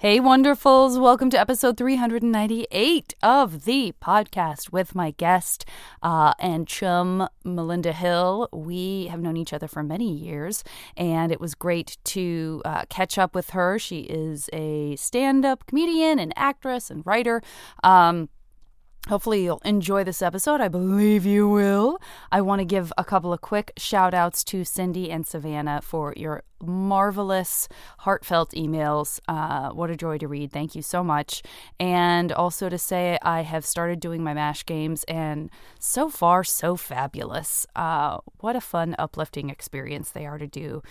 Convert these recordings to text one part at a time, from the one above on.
Hey, wonderfuls. Welcome to episode 398 of the podcast with my guest uh, and chum, Melinda Hill. We have known each other for many years, and it was great to uh, catch up with her. She is a stand up comedian and actress and writer. Um, Hopefully, you'll enjoy this episode. I believe you will. I want to give a couple of quick shout outs to Cindy and Savannah for your marvelous, heartfelt emails. Uh, what a joy to read. Thank you so much. And also to say, I have started doing my MASH games, and so far, so fabulous. Uh, what a fun, uplifting experience they are to do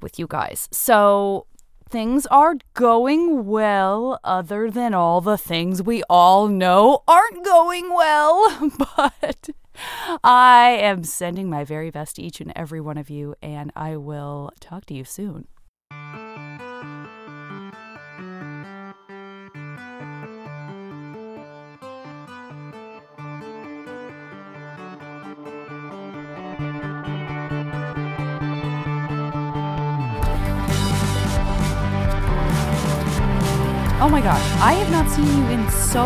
with you guys. So, things are going well, other than all the things we all know aren't going well. But I am sending my very best to each and every one of you, and I will talk to you soon. Gosh, I have not seen you in so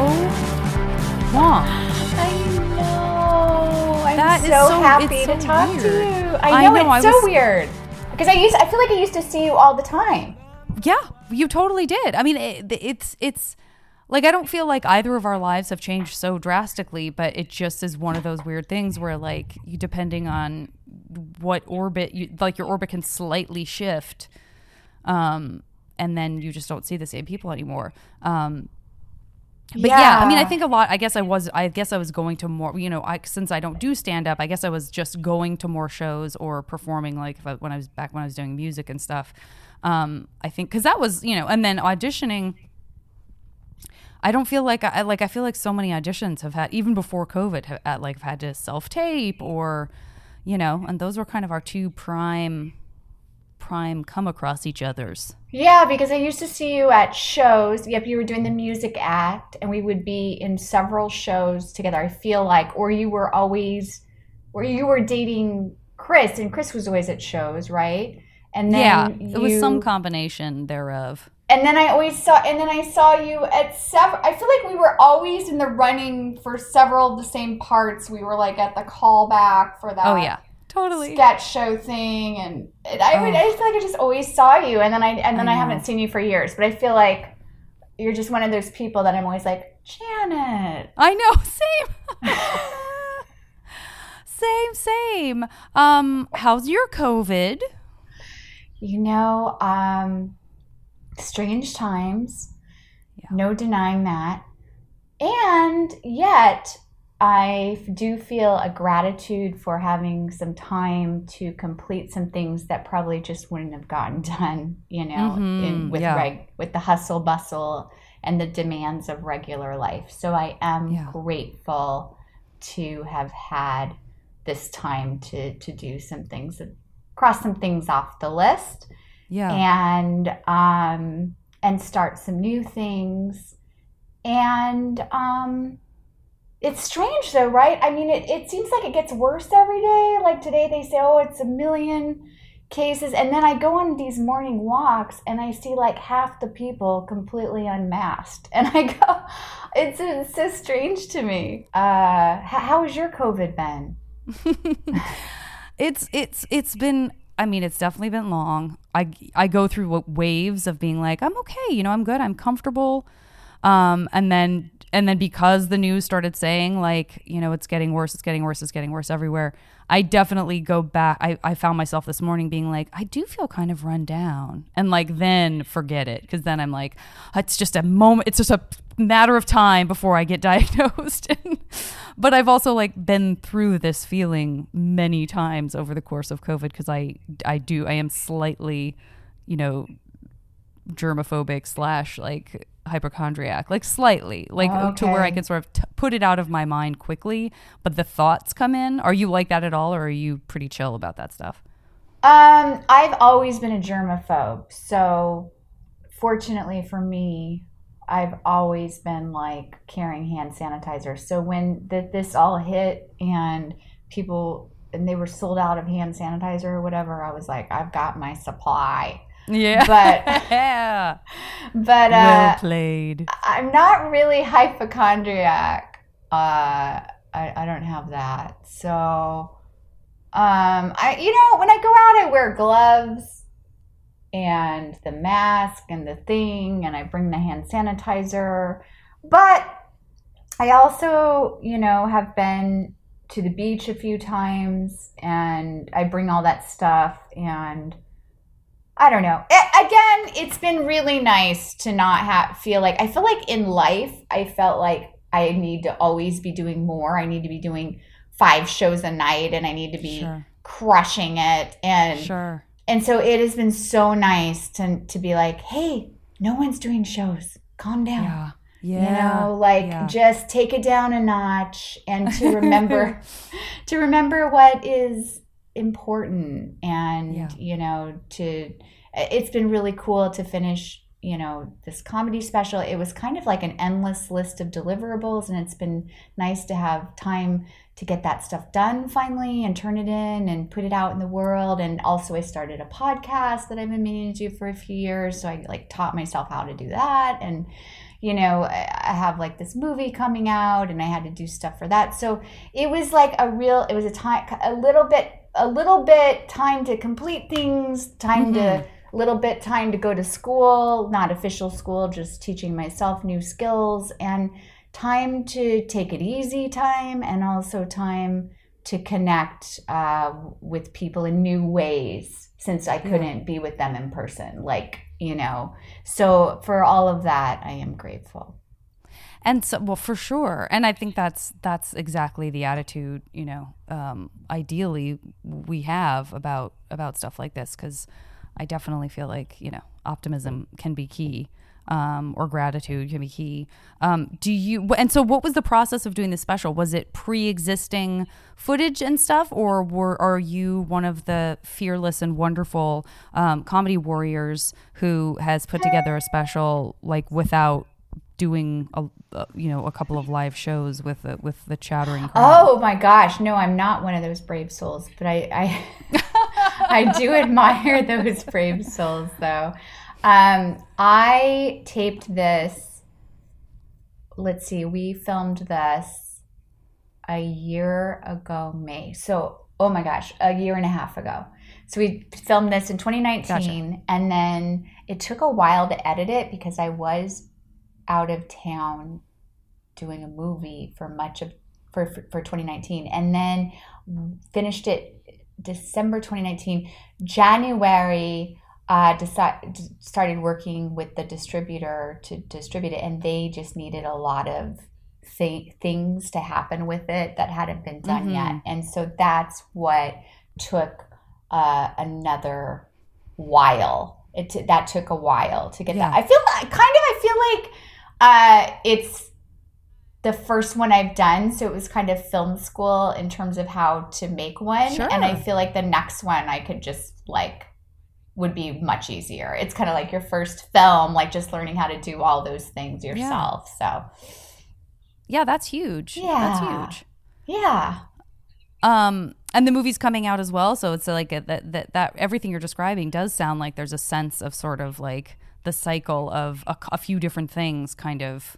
long. I know. I'm That so, so- happy it's to talk weird. to you. I I know, know, it's I so was- weird because I used. I feel like I used to see you all the time. Yeah, you totally did. I mean, it, it's it's like I don't feel like either of our lives have changed so drastically, but it just is one of those weird things where like you depending on what orbit you like your orbit can slightly shift um and then you just don't see the same people anymore. Um but yeah. I mean, I think a lot. I guess I was. I guess I was going to more. You know, I since I don't do stand up, I guess I was just going to more shows or performing. Like if I, when I was back when I was doing music and stuff. Um, I think because that was you know, and then auditioning. I don't feel like I like. I feel like so many auditions have had even before COVID. Have, like have had to self tape or, you know, and those were kind of our two prime, prime come across each other's. Yeah, because I used to see you at shows. Yep, you were doing the music act, and we would be in several shows together. I feel like, or you were always, or you were dating Chris, and Chris was always at shows, right? And then yeah, it was some combination thereof. And then I always saw, and then I saw you at several. I feel like we were always in the running for several of the same parts. We were like at the callback for that. Oh yeah, totally. sketch show thing, and I Oh. I just feel like I just always saw you, and then I and then I I, haven't seen you for years. But I feel like you're just one of those people that I'm always like, Janet. I know, same. same, same. Um, how's your COVID? You know, um, strange times. Yeah. No denying that. And yet, I do feel a gratitude for having some time to complete some things that probably just wouldn't have gotten done, you know, Mhm, in, with yeah. reg, with the hustle bustle and the demands of regular life. So I am Yeah. grateful to have had this time to to do some things, cross some things off the list Yeah. and um and start some new things and um it's strange though right? I mean it, it seems like it gets worse every day. Like today they say oh it's a million cases. And then i go on these morning walks and i see like half the people completely unmasked. And i go it's, it's so strange to me. Uh how has your covid been? It's it's it's been I mean it's definitely been long. I I go through waves of being like I'm okay, you know, I'm good, I'm comfortable. Um and then and then because the news started saying like, you know, it's getting worse, it's getting worse, it's getting worse everywhere. I definitely go back. I, I found myself this morning being like, I do feel kind of run down. And like, then forget it. Cause then I'm like, it's just a moment, it's just a matter of time before I get diagnosed. but I've also like been through this feeling many times over the course of COVID because I, I do, I am slightly, you know, germophobic slash like hypochondriac like slightly like to where i can sort of t- put it out of my mind quickly but the thoughts come in are you like that at all or are you pretty chill about that stuff Um, I've always been a germaphobe. So, fortunately for me, I've always been like carrying hand sanitizer. So when th- this all hit and people and they were sold out of hand sanitizer or whatever, I was like, I've got my supply. Yeah. But yeah. but uh, well played. I'm not really hypochondriac. Uh, I, I don't have that. So, um, I you know when I go out, I wear gloves and the mask and the thing, and I bring the hand sanitizer. But I also, you know, have been to the beach a few times, and I bring all that stuff and. I don't know. A- again, it's been really nice to not have feel like I feel like in life I felt like I need to always be doing more. I need to be doing five shows a night and I need to be Sure. crushing it and Sure. and so it has been so nice to to be like, "Hey, no one's doing shows. Calm down." Yeah. Yeah. You know, like yeah. just take it down a notch and to remember to remember what is important and Yeah. you know to it's been really cool to finish you know this comedy special. It was kind of like an endless list of deliverables and it's been nice to have time to get that stuff done finally and turn it in and put it out in the world. And also i started a podcast that i've been meaning to do for a few years so i like taught myself how to do that. And you know i I have like this movie coming out and i had to do stuff for that. So it was like a real it was a time a little bit a little bit time to complete things time to a little bit time to go to school not official school just teaching myself new skills and time to take it easy time and also time to connect uh, with people in new ways since i couldn't be with them in person like you know. So for all of that i am grateful and so well for sure. And i think that's that's exactly the attitude you know um ideally we have about about stuff like this because i definitely feel like you know optimism can be key um or gratitude can be key. Um do you and so what was the process of doing the special? Was it pre-existing footage and stuff or were are you one of the fearless and wonderful um, comedy warriors who has put together a special like without doing a, you know a couple of live shows with the, with the chattering crowd. Oh my gosh, no, I'm not one of those brave souls, but I I, I do admire those brave souls though. Um, I taped this. Let's see, we filmed this a year ago, May. So, oh my gosh, a year and a half ago. So we filmed this in 2019, and then it took a while to edit it because I was out of town doing a movie for much of for for, for 2019 and then finished it December 2019 January uh decide, started working with the distributor to distribute it and they just needed a lot of th- things to happen with it that hadn't been done Mhm. yet and so that's what took uh another while it t- that took a while to get Yeah. that I feel like kind of I feel like uh, it's the first one I've done, so it was kind of film school in terms of how to make one. Sure. And I feel like the next one I could just like would be much easier. It's kind of like your first film, like just learning how to do all those things yourself. So yeah that's huge Yeah. that's huge yeah, um and the movie's coming out as well so it's like a, that, that that everything you're describing does sound like there's a sense of sort of like the cycle of a, a few different things kind of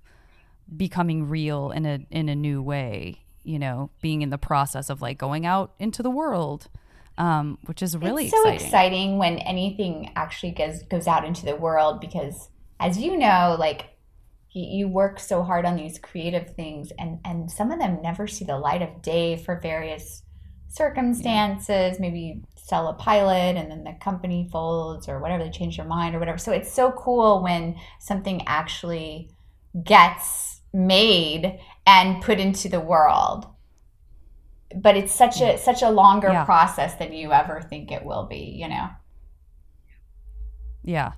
becoming real in a in a new way you know being in the process of like going out into the world um which is really it's so exciting. exciting when anything actually goes goes out into the world because, as you know, like you, you work so hard on these creative things, and and some of them never see the light of day for various circumstances. Maybe you sell a pilot, and then the company folds, or whatever. They change their mind, or whatever. So it's so cool when something actually gets made and put into the world but it's such a such a longer Yeah. process than you ever think it will be you know Yeah.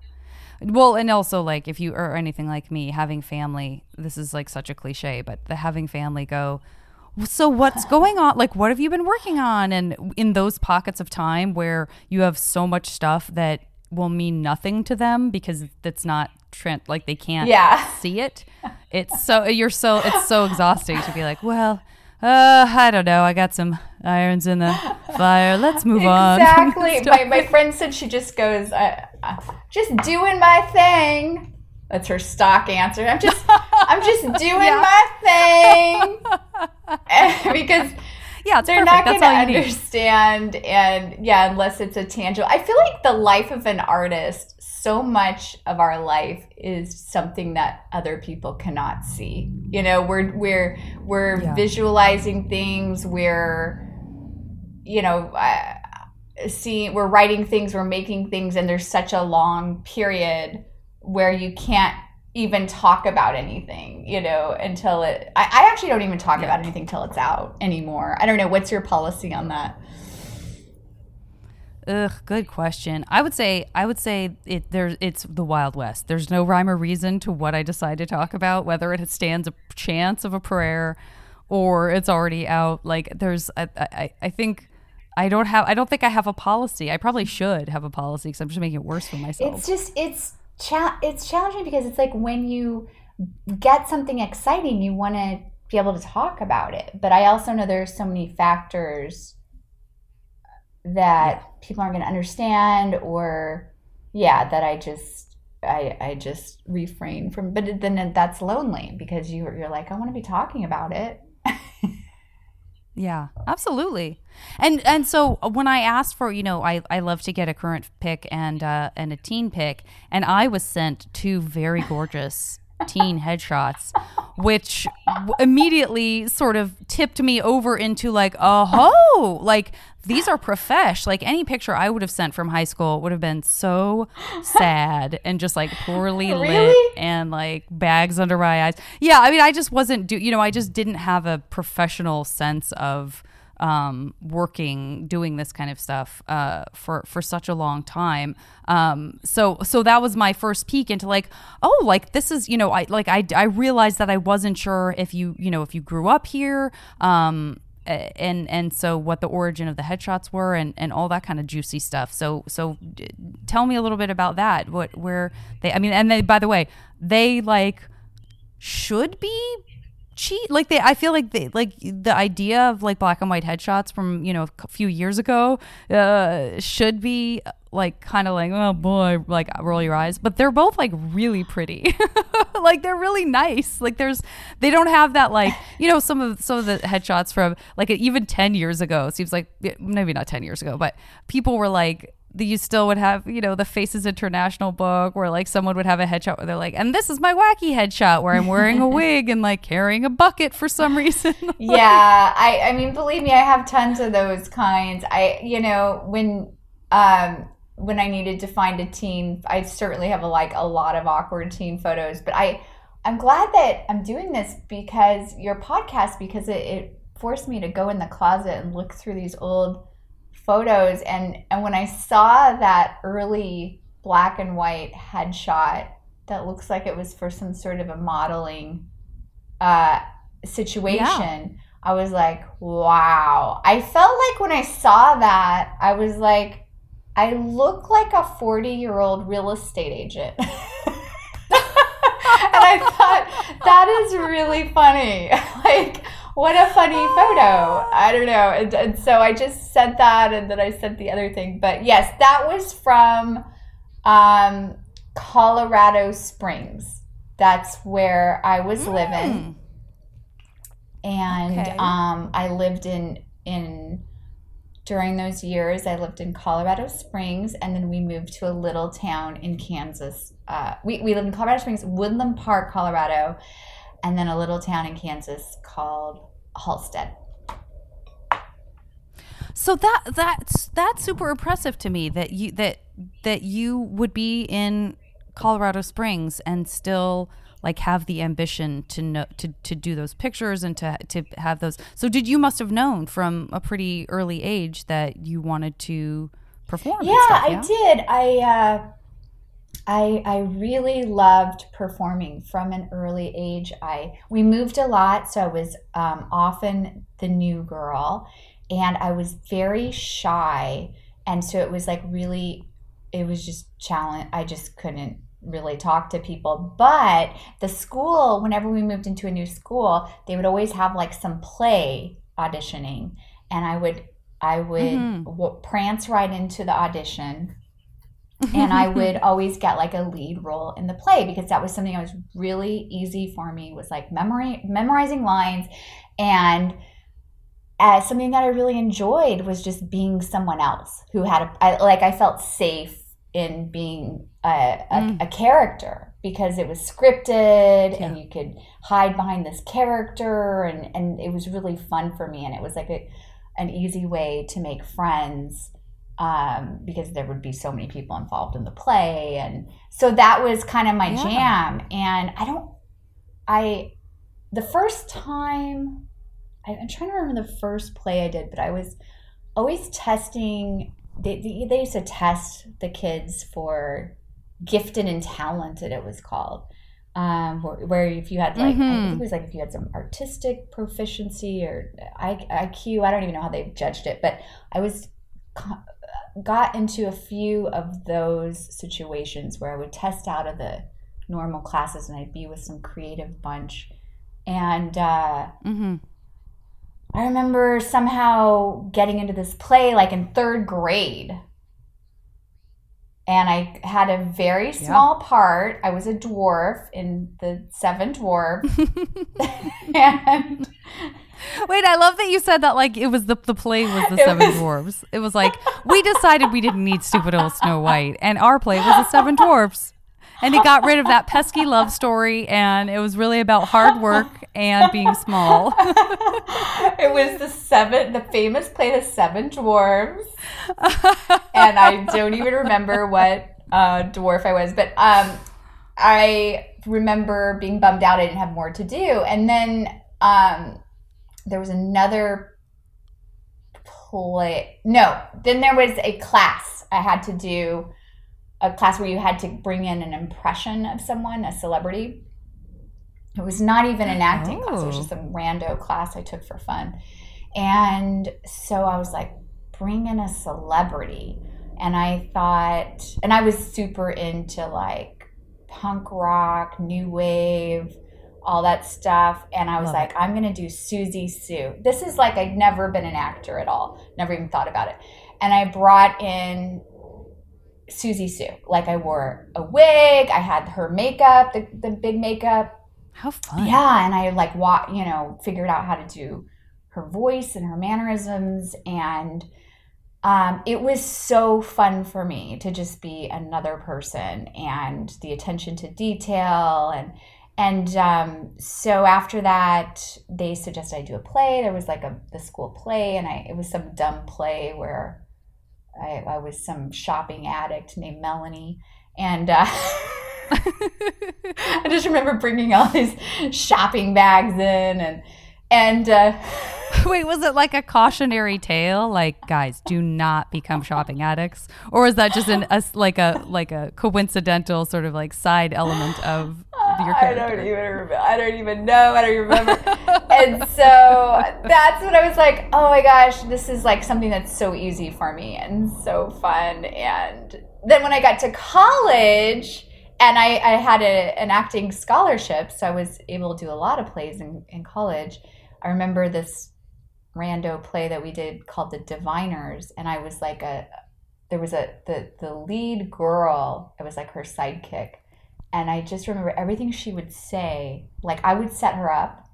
Well, and also like if you or anything like me, having family, this is like such a cliche, but the having family go, so what's going on? Like, what have you been working on? And in those pockets of time where you have so much stuff that will mean nothing to them because that's not trent like they can't Yeah. see it. It's so you're so it's so exhausting to be like, well, uh, I don't know. I got some irons in the fire. Let's move on. Exactly. my, my friend said she just goes, uh, uh, just doing my thing. That's her stock answer. I'm just, I'm just doing yeah. my thing. because yeah, they're perfect. not going to understand. Need. And yeah, unless it's a tangible. I feel like the life of an artist, so much of our life is something that other people cannot see. You know, we're we're we're yeah. visualizing things. We're, you know. Uh, seeing we're writing things we're making things and there's such a long period where you can't even talk about anything, you know, until it. I, I actually don't even talk yeah. about anything till it's out anymore. I don't know. What's your policy on that? Ugh, good question. I would say I would say it there's it's the Wild West. There's no rhyme or reason to what I decide to talk about, whether it stands a chance of a prayer or it's already out. Like there's I I, I think I don't have I don't think I have a policy. I probably should have a policy because I'm just making it worse for myself. It's just it's cha- it's challenging because it's like when you get something exciting, you want to be able to talk about it. But I also know there's so many factors that yeah. people aren't going to understand, or yeah, that I just I I just refrain from. But then that's lonely because you you're like I want to be talking about it. Yeah, absolutely. And and so uh, when I asked for, you know, I, I love to get a current pick and uh, and a teen pick, and I was sent two very gorgeous teen headshots, which immediately sort of tipped me over into like, oh, like these are profesh. Like any picture I would have sent from high school would have been so sad and just like poorly really? lit and like bags under my eyes. Yeah, I mean, I just wasn't do you know, I just didn't have a professional sense of um, working doing this kind of stuff uh, for for such a long time. Um, so so that was my first peek into like oh like this is you know I like I I realized that I wasn't sure if you you know if you grew up here. Um, and and so what the origin of the headshots were and and all that kind of juicy stuff so so tell me a little bit about that what where they i mean and they by the way they like should be cheat. Like they i feel like they like the idea of like black and white headshots from you know a few years ago uh should be like kind of like oh boy like roll your eyes. But they're both like really pretty. Like they're really nice. Like there's they don't have that like you know some of some of the headshots from like even 10 years ago seems like maybe not 10 years ago but people were like you still would have, you know, the Faces International book where like someone would have a headshot where they're like, and this is my wacky headshot where I'm wearing a wig and like carrying a bucket for some reason. like, yeah. I, I mean, believe me, I have tons of those kinds. I, you know, when, um, when I needed to find a teen, I certainly have a, like a lot of awkward teen photos, but I, I'm glad that I'm doing this because your podcast, because it, it forced me to go in the closet and look through these old photos and and when I saw that early black and white headshot that looks like it was for some sort of a modeling uh, situation, yeah. I was like, wow. I felt like when I saw that, I was like, I look like a 40 year old real estate agent. and I thought, that is really funny. like, what a funny photo. I don't know. And, and, so I just sent that and then I sent the other thing. But yes, that was from um, Colorado Springs. That's where I was mm. living. And okay. um, I lived in in during those years I lived in Colorado Springs and then we moved to a little town in Kansas. Uh, we, we lived in Colorado Springs, Woodland Park, Colorado and then a little town in Kansas called Halstead. So that that's that's super impressive to me that you that that you would be in Colorado Springs and still like have the ambition to know to, to do those pictures and to to have those. So did you must have known from a pretty early age that you wanted to perform? Yeah, stuff, yeah? I did. I uh, I, I really loved performing from an early age. I we moved a lot, so I was um, often the new girl, and I was very shy, and so it was like really, it was just challenge. I just couldn't really talk to people. But the school, whenever we moved into a new school, they would always have like some play auditioning, and I would I would Mhm. w- prance right into the audition. And I would always get like a lead role in the play because that was something that was really easy for me was like memory memorizing lines. And as something that I really enjoyed was just being someone else who had a I, like I felt safe in being a, a, Mm. a character because it was scripted and you could hide behind this character and and it was really fun for me. And it was like a an easy way to make friends um, because there would be so many people involved in the play and so that was kind of my Yeah. jam and i don't i the first time I, i'm trying to remember the first play i did but i was always testing they, they, they used to test the kids for gifted and talented it was called um, where, where if you had like I Mhm. think it was like if you had some artistic proficiency or IQ I don't even know how they judged it but I was co- got into a few of those situations where I would test out of the normal classes and I'd be with some creative bunch. And uh, hmm I remember somehow getting into this play like in third grade. And I had a very small part. I was a dwarf in the Seven Dwarfs. and Wait, I love that you said that like it was the the play was the It Seven was- Dwarfs. It was like we decided we didn't need stupid old Snow White, and our play was the Seven Dwarfs. And it got rid of that pesky love story, and it was really about hard work and being small. it was the seven, the famous play, The Seven Dwarfs. and I don't even remember what uh, dwarf I was, but um, I remember being bummed out I didn't have more to do. And then um, there was another play. No, then there was a class I had to do. A class where you had to bring in an impression of someone, a celebrity. It was not even an acting class. It was Oh. just a rando class I took for fun. And so I was like, bring in a celebrity. And I thought, and I was super into like punk rock, new wave, all that stuff. And I was Love like, I'm going to do Siouxsie Sioux. This is like, I'd never been an actor at all, never even thought about it. And I brought in Siouxsie Sioux. Like I wore a wig, I had her makeup, the, the big makeup, How fun! yeah, and I like wa you know, figured out how to do her voice and her mannerisms and um, it was so fun for me to just be another person and the attention to detail and and um, so after that they suggested I do a play. There was like a the school play and I it was some dumb play where I, I was some shopping addict named Melanie and uh, I just remember bringing all these shopping bags in and and uh, Wait, was it like a cautionary tale? Like, guys, do not become shopping addicts, or is that just an a, like a like a coincidental sort of like side element of your I character? don't even remember. I don't even know. I don't even remember. and so that's what I was like. Oh my gosh, this is like something that's so easy for me and so fun. And then when I got to college, and I, I had a, an acting scholarship, so I was able to do a lot of plays in, in college. I remember this rando play that we did called The Diviners, and I was like a there was a the the lead girl. It was like her sidekick, and I just remember everything she would say. Like I would set her up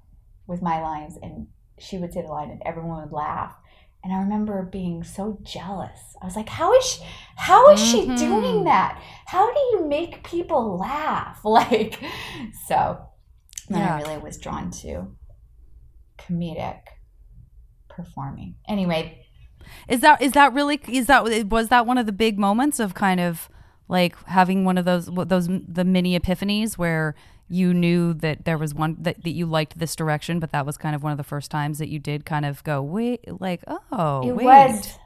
with my lines, and she would say the line, and everyone would laugh. And I remember being so jealous. I was like, "How is she? How is she Mhm. doing that? How do you make people laugh?" Like, so Yeah. I really was drawn to comedic performing. Anyway, Is that is that really is that was that one of the big moments of kind of like having one of those those the mini epiphanies where you knew that there was one that, that you liked this direction, but that was kind of one of the first times that you did kind of go wait like oh it wait was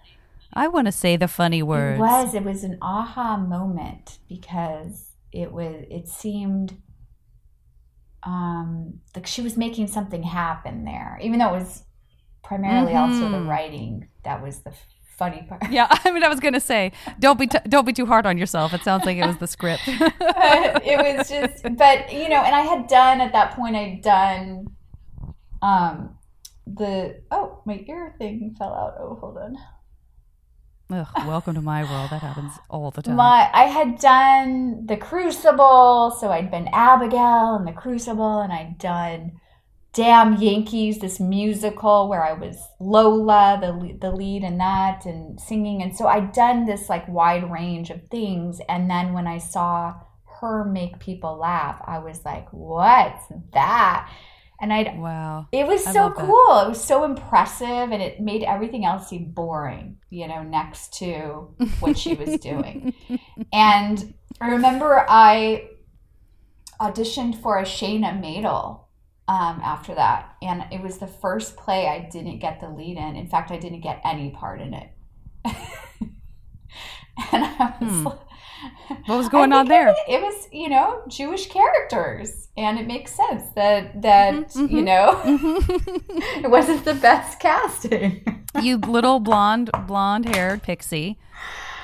I want to say the funny words. It was. It was an aha moment because it was. It seemed um, like she was making something happen there, even though it was primarily also the Mhm. writing that was the funny part. Yeah, I mean, I was gonna say, don't be t- don't be too hard on yourself. It sounds like it was the script. it was just, but you know, and I had done at that point. I'd done, um, the oh, my ear thing fell out. Oh, hold on. Ugh, welcome to my world. That happens all the time. My I had done the Crucible, so I'd been Abigail in the Crucible, and I'd done Damn Yankees, this musical where I was Lola, the the lead in that, and singing, and so I'd done this like wide range of things, and then when I saw her make people laugh, I was like, "What's that?" And I'd wow, it was I so love that. cool. It was so impressive, and it made everything else seem boring, you know, next to what she was doing. And I remember I auditioned for a Shayna Maidel um, after that, and it was the first play I didn't get the lead in. In fact, I didn't get any part in it. and I was Hmm. like, What was going on there? It, it was, you know, Jewish characters, and it makes sense that that Mhm, you mhm. know it wasn't the best casting. you little blonde blonde haired pixie.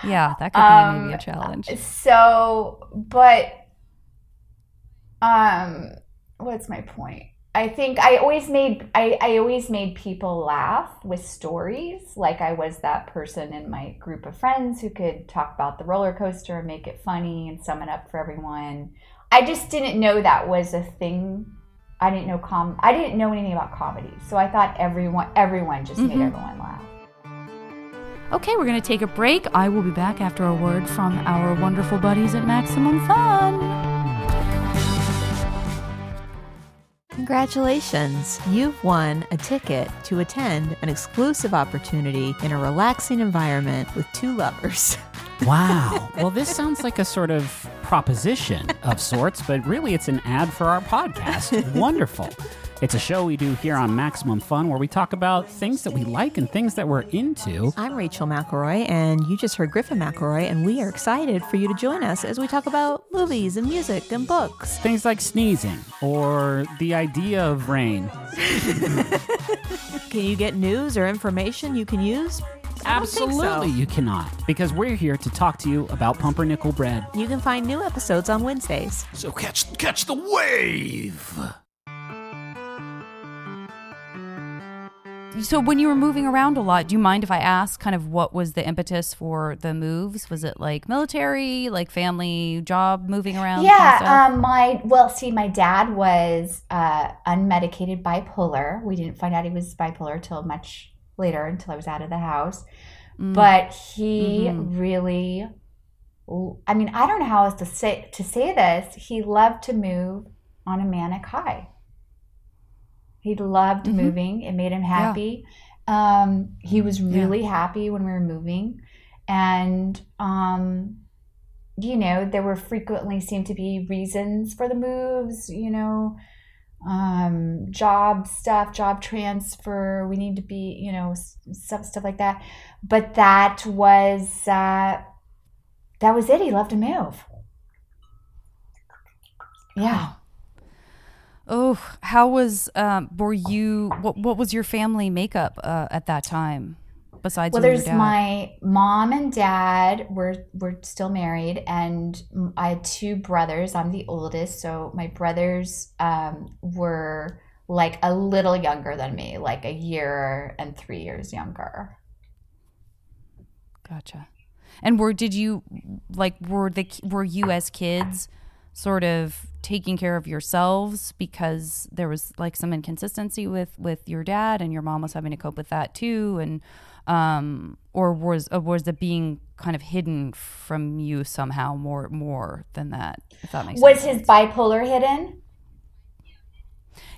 Yeah, that could be maybe a Um, challenge. So, but um, what's my point? I think I always made I, I always made people laugh with stories. Like I was that person in my group of friends who could talk about the roller coaster and make it funny and sum it up for everyone. I just didn't know that was a thing. I didn't know com I didn't know anything about comedy. So I thought everyone everyone just made Mhm. everyone laugh. Okay, we're going to take a break. I will be back after a word from our wonderful buddies at Maximum Fun. Congratulations! You've won a ticket to attend an exclusive opportunity in a relaxing environment with two lovers. Wow. Well, this sounds like a sort of proposition of sorts, but really it's an ad for our podcast. Wonderful. It's a show we do here on Maximum Fun where we talk about things that we like and things that we're into. I'm Rachel McElroy, and you just heard Griffin McElroy, and we are excited for you to join us as we talk about movies and music and books. Things like sneezing or the idea of rain. Can you get news or information you can use? I so. Absolutely, you cannot, because we're here to talk to you about pumpernickel bread. You can find new episodes on Wednesdays. So catch catch the wave. So, when you were moving around a lot, do you mind if I ask kind of what was the impetus for the moves? Was it like military, like family, job, moving around? kind of Yeah, um, my well, see, my dad was uh, unmedicated bipolar. We didn't find out he was bipolar till much later, until I was out of the house. Mm. But he Mhm. really, I mean, I don't know how else to say to say this. He loved to move on a manic high. He loved Mhm. moving. It made him happy. Um, he was really happy when we were moving, and um, you know, there were frequently seemed to be reasons for the moves, you know, um, job stuff, job transfer, we need to be, you know, stuff, stuff like that. But that was, uh, that was it. He loved to move. Yeah. Oh, how was um were you what what was your family makeup uh, at that time besides Well, there's my mom and dad were were still married, and I had two brothers. I'm the oldest, so my brothers um, were like a little younger than me, like a year and three years younger. Gotcha. And were did you like were the were you as kids sort of taking care of yourselves because there was like some inconsistency with with your dad and your mom was having to cope with that too and um or was or was it being kind of hidden from you somehow more more than that if that makes sense. Was sense his bipolar hidden?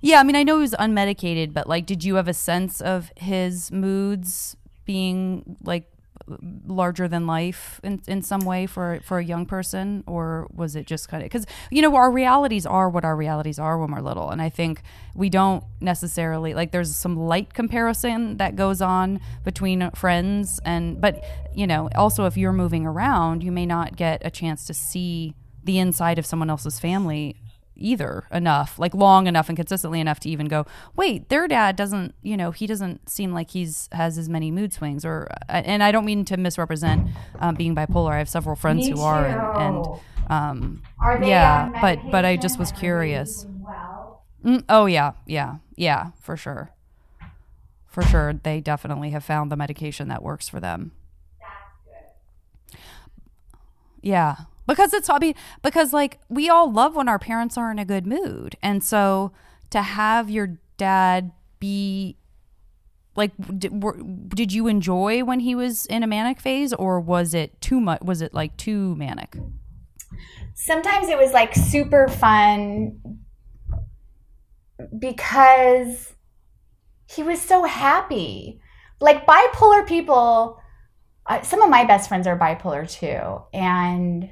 Yeah, I mean, I know he was unmedicated, but like, did you have a sense of his moods being like larger than life in, in some way for for a young person, or was it just kind of because you know our realities are what our realities are when we're little, and I think we don't necessarily like. There's some light comparison that goes on between friends, and but you know, also if you're moving around, you may not get a chance to see the inside of someone else's family either enough, like long enough and consistently enough to even go, wait, their dad doesn't, you know, he doesn't seem like he's has as many mood swings. Or, and I don't mean to misrepresent um, being bipolar. I have several friends Me who are, and, and um, Are they yeah, but but I just was and are they curious. Well, Mm, oh yeah, yeah, yeah, for sure, for sure. They definitely have found the medication that works for them. Yeah, because it's mean because like we all love when our parents are in a good mood, and so to have your dad be like did, were, did you enjoy when he was in a manic phase or was it too much was it like too manic? Sometimes it was like super fun because he was so happy. Like bipolar people, uh, some of my best friends are bipolar too, and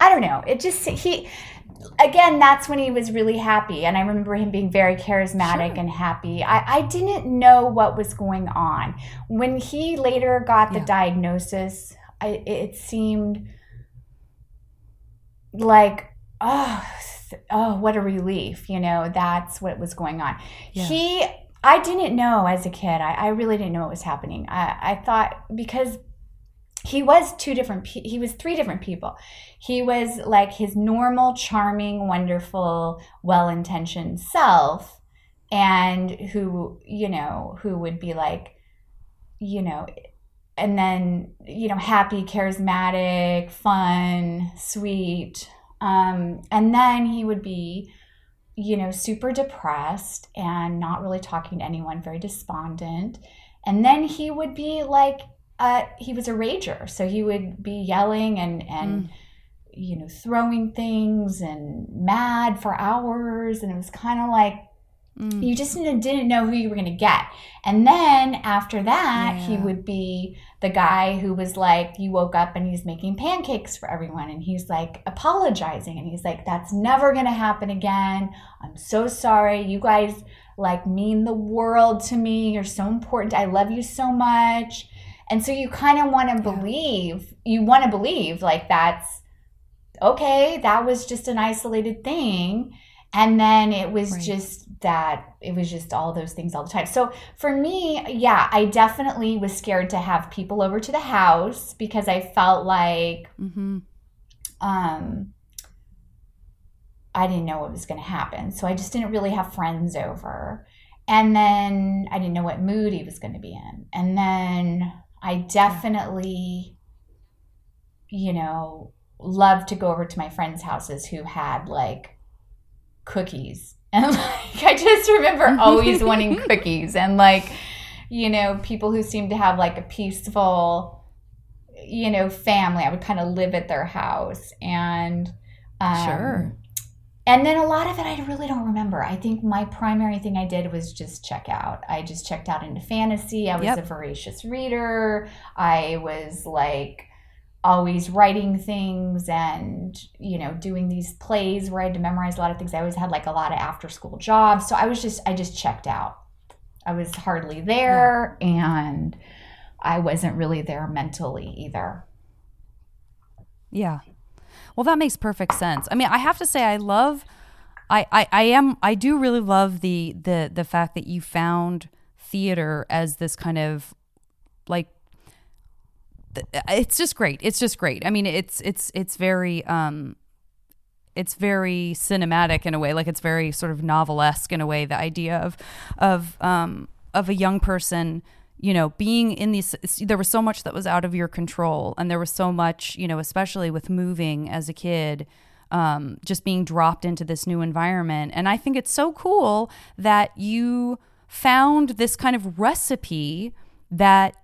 I don't know. It just he again that's when he was really happy. And i remember him being very charismatic and happy. I, I didn't know what was going on. When he later got the Yeah. diagnosis I, it seemed like oh oh what a relief you know that's what was going on. Yeah. he i didn't know as a kid. I, I really didn't know what was happening. I, I thought because he was two different pe- he was three different people. He was like his normal charming wonderful well-intentioned self and who you know who would be like you know and then you know happy charismatic fun sweet um, and then he would be you know super depressed and not really talking to anyone very despondent. And then he would be like uh, he was a rager so he would be yelling and and you know throwing things and mad for hours and it was kind of like Mm. you just didn't, didn't know who you were going to get. And then after that, he would be the guy who was like, you woke up and he's making pancakes for everyone. And he's like apologizing. And he's like, that's never going to happen again. I'm so sorry. You guys like mean the world to me. You're so important. I love you so much. And so you kind of want to believe, you want to believe like that's okay, that was just an isolated thing. And then it was Right. just that, it was just all those things all the time. So for me, yeah, I definitely was scared to have people over to the house because I felt like hmm um, I didn't know what was going to happen. So I just didn't really have friends over. And then I didn't know what mood he was going to be in. And then I definitely, you know, loved to go over to my friends' houses who had like cookies. And like, I just remember always wanting cookies and like, you know, people who seemed to have like a peaceful, you know, family. I would kind of live at their house and um, Sure. And then a lot of it I really don't remember. I think my primary thing I did was just check out. I just checked out into fantasy. I was Yep. a voracious reader. I was like always writing things and you know doing these plays where I had to memorize a lot of things. I always had like a lot of after school jobs. So I was just I just checked out. I was hardly there and I wasn't really there mentally either. Yeah. Well, that makes perfect sense. I mean, I have to say, I love, I, I, I am, I do really love the the the fact that you found theater as this kind of like. It's just great. It's just great. I mean, it's it's it's very um, it's very cinematic in a way. Like it's very sort of novelesque in a way. The idea of of um of a young person you know being in these there was so much that was out of your control and there was so much you know especially with moving as a kid um, just being dropped into this new environment. And i think it's so cool that you found this kind of recipe that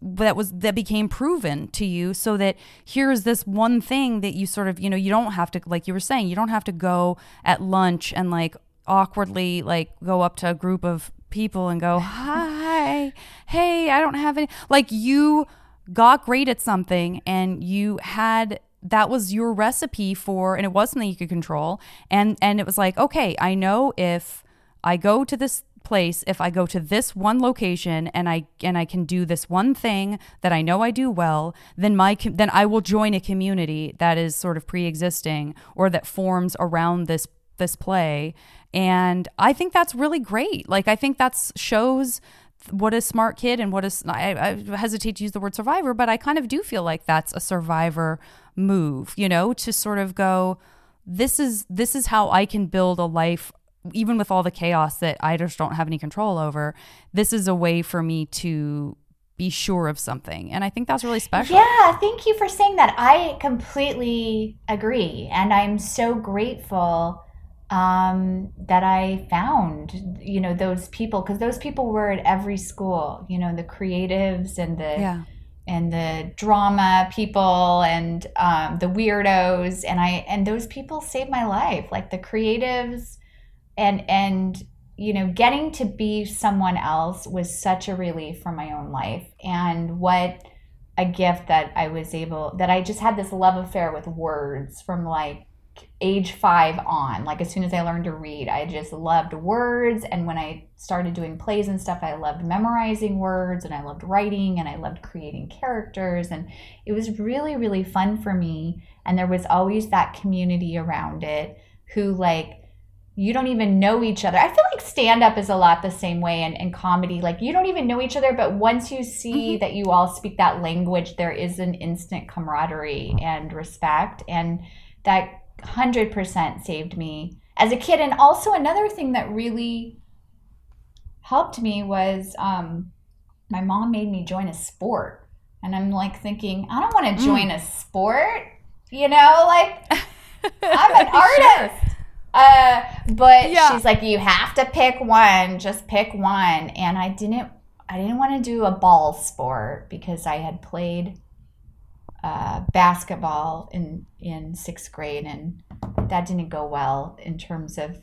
that was that became proven to you so that here's this one thing that you sort of you know you don't have to like you were saying you don't have to go at lunch and like awkwardly like go up to a group of people and go hi hey i don't have any like you got great at something and you had that was your recipe for and it was something you could control and and it was like okay i know if i go to this place if I go to this one location and I and I can do this one thing that I know I do well, then my then I will join a community that is sort of pre-existing or that forms around this this play. And I think that's really great. Like I think that's shows what a smart kid and what is I, I hesitate to use the word survivor, but I kind of do feel like that's a survivor move, you know, to sort of go this is this is how I can build a life even with all the chaos that I just don't have any control over, this is a way for me to be sure of something. And I think that's really special. Yeah, thank you for saying that. I completely agree. And I'm so grateful um, that I found, you know, those people, because those people were at every school, you know, the creatives and the. Yeah. And the drama people and um, the weirdos and I and those people saved my life. Like the creatives, and and you know getting to be someone else was such a relief from my own life and what a gift that i was able that i just had this love affair with words from like age five on like as soon as i learned to read i just loved words and when i started doing plays and stuff i loved memorizing words and i loved writing and i loved creating characters and it was really really fun for me and there was always that community around it who like you don't even know each other. I feel like stand up is a lot the same way and, and comedy. Like you don't even know each other, but once you see mm-hmm. that you all speak that language, there is an instant camaraderie and respect. And that 100% saved me as a kid. And also, another thing that really helped me was um, my mom made me join a sport. And I'm like thinking, I don't want to mm. join mm. a sport. You know, like I'm an artist. Sure. Uh, but yeah. she's like, you have to pick one. Just pick one. And I didn't. I didn't want to do a ball sport because I had played uh, basketball in in sixth grade, and that didn't go well in terms of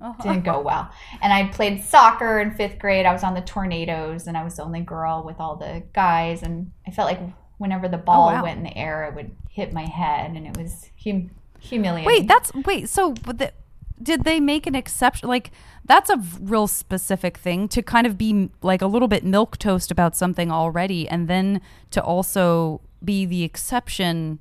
uh-huh. didn't go well. And I played soccer in fifth grade. I was on the Tornadoes, and I was the only girl with all the guys. And I felt like whenever the ball oh, wow. went in the air, it would hit my head, and it was hum- humiliating. Wait, that's wait. So the, did they make an exception? Like that's a real specific thing to kind of be like a little bit milk toast about something already, and then to also be the exception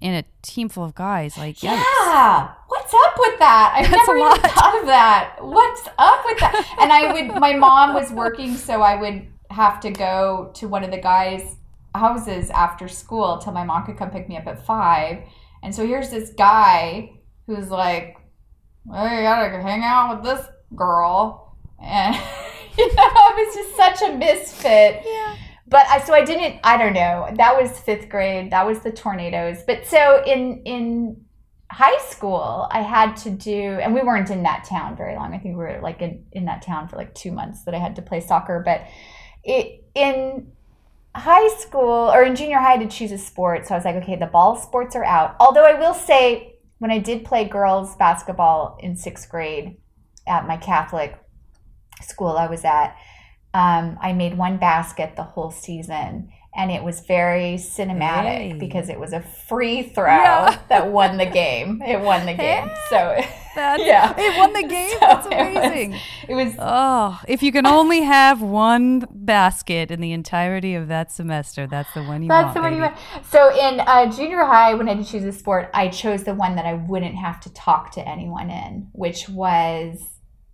in a team full of guys. Like yeah, yikes. what's up with that? I've that's never even thought of that. What's up with that? and I would. My mom was working, so I would have to go to one of the guys' houses after school till my mom could come pick me up at five and so here's this guy who's like, well, you gotta hang out with this girl. And, you know, it was just such a misfit. Yeah. But I, so I didn't, I don't know. That was fifth grade. That was the tornadoes. But so in, in, high school i had to do and we weren't in that town very long i think we were like in, in that town for like two months that i had to play soccer but it in high school or in junior high, I did choose a sport. So I was like, okay, the ball sports are out. Although I will say, when I did play girls basketball in sixth grade at my Catholic school I was at, um, I made one basket the whole season. And it was very cinematic hey. because it was a free throw yeah. that won the game. It won the game. So That's, yeah, it won the game. So That's amazing. It was, it was, oh, if you can only have one basket in the entirety of that semester, that's the one you that's want. the one you want. So in uh, junior high, when I had to choose a sport, I chose the one that I wouldn't have to talk to anyone in, which was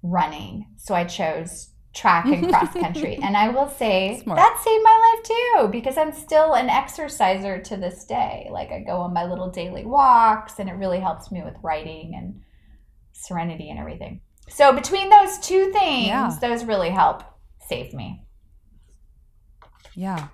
running. So I chose track and cross country. and I will say Smart. that saved my life too because I'm still an exerciser to this day. Like I go on my little daily walks and it really helps me with writing and serenity and everything. So between those two things, yeah. those really help save me. Yeah.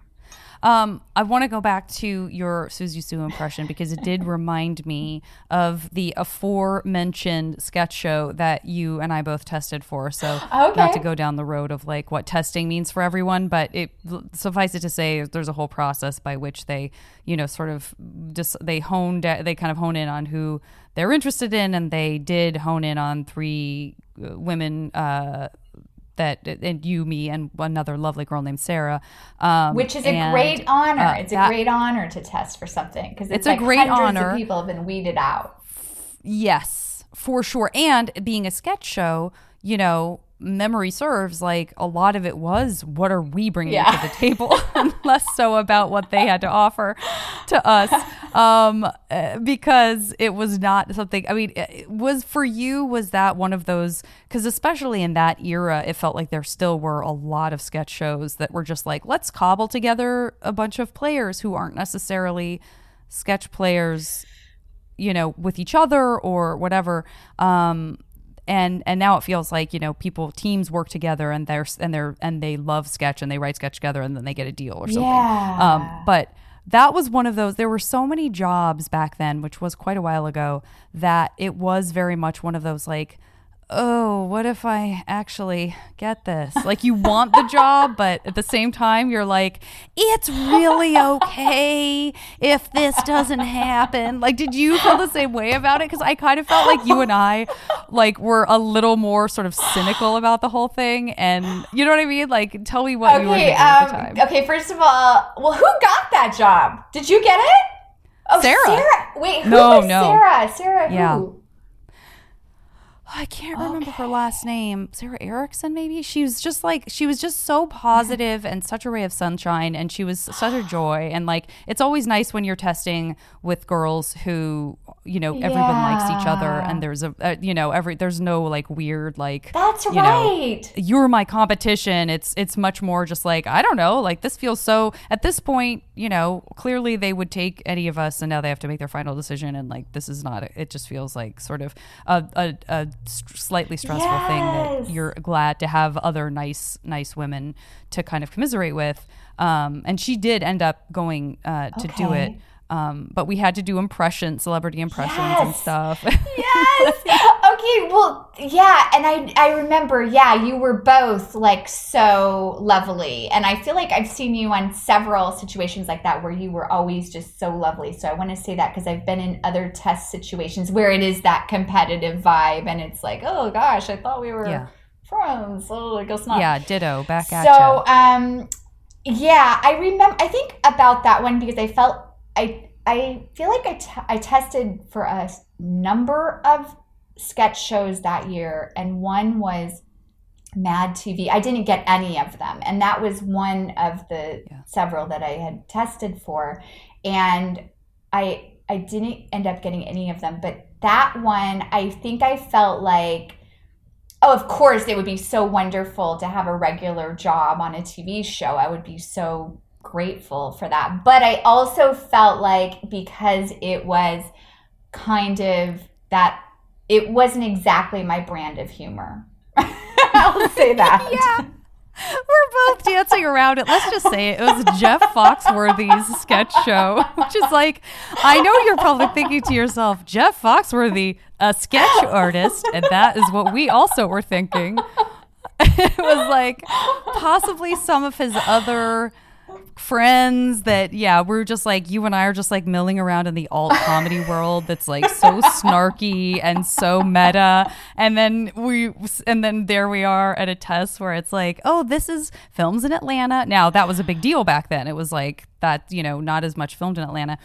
Um, I want to go back to your Siouxsie Sioux impression because it did remind me of the aforementioned sketch show that you and I both tested for. So okay. not to go down the road of like what testing means for everyone, but it suffice it to say there's a whole process by which they, you know, sort of just they honed they kind of hone in on who they're interested in, and they did hone in on three uh, women. Uh, that and you, me, and another lovely girl named Sarah, um, which is a great honor. Uh, it's that, a great honor to test for something because it's, it's like a great honor. people have been weeded out. Yes, for sure. And being a sketch show, you know, memory serves, like a lot of it was what are we bringing Yeah. to the table, and less so about what they had to offer to us, um, uh, because it was not something. I mean, it was for you. Was that one of those? Because especially in that era, it felt like there still were a lot of sketch shows that were just like, let's cobble together a bunch of players who aren't necessarily sketch players you know with each other or whatever um and and now it feels like you know people teams work together and they're and they're and they love sketch and they write sketch together and then they get a deal or something Yeah. um but that was one of those there were so many jobs back then which was quite a while ago that it was very much one of those like oh what if i actually get this like you want the job but at the same time you're like it's really okay if this doesn't happen like did you feel the same way about it because i kind of felt like you and i like were a little more sort of cynical about the whole thing and you know what i mean like tell me what you were Okay, thinking at the um, time okay. First of all, well, who got that job? Did you get it? Oh, Sarah. Wait, who No, was no. Sarah? Sarah Yeah. I can't remember her last name. Sarah Erickson, maybe. She was just like she was just so positive and such a ray of sunshine, and she was such a joy. And like it's always nice when you're testing with girls who you know everyone likes each other, and there's a uh, you know every there's no like weird like That's you know, right. you're my competition. It's it's much more just like I don't know. Like this feels so. At this point, you know, clearly they would take any of us, and now they have to make their final decision. And like this is not. It just feels like sort of a a, a st- slightly stressful thing that you're glad to have other nice nice women to kind of commiserate with. Um, and she did end up going uh, to do it. Um, but we had to do impressions, celebrity impressions and stuff. yes. Okay. Well, yeah, and I I remember. Yeah, you were both like so lovely, and I feel like I've seen you on several situations like that where you were always just so lovely. So I want to say that because I've been in other test situations where it is that competitive vibe, and it's like, oh gosh, I thought we were Yeah. friends. Oh, I guess not. yeah, ditto. Back at you. so um yeah i remember i think about that one because i felt i i feel like I I tested for a number of sketch shows that year and one was mad tv i didn't get any of them and that was one of the Yeah. several that i had tested for and i i didn't end up getting any of them but that one i think i felt like oh of course it would be so wonderful to have a regular job on a tv show i would be so grateful for that but i also felt like because it was kind of that it wasn't exactly my brand of humor i'll say that yeah. We're both dancing around it. Let's just say it, it was Jeff Foxworthy's sketch show, which is like, I know you're probably thinking to yourself, Jeff Foxworthy, a sketch artist, and that is what we also were thinking. it was like possibly some of his other friends that yeah we're just like you and i are just like milling around in the alt comedy world that's like so snarky and so meta and then we and then there we are at a test where it's like oh this is films in atlanta now that was a big deal back then it was like that you know not as much filmed in atlanta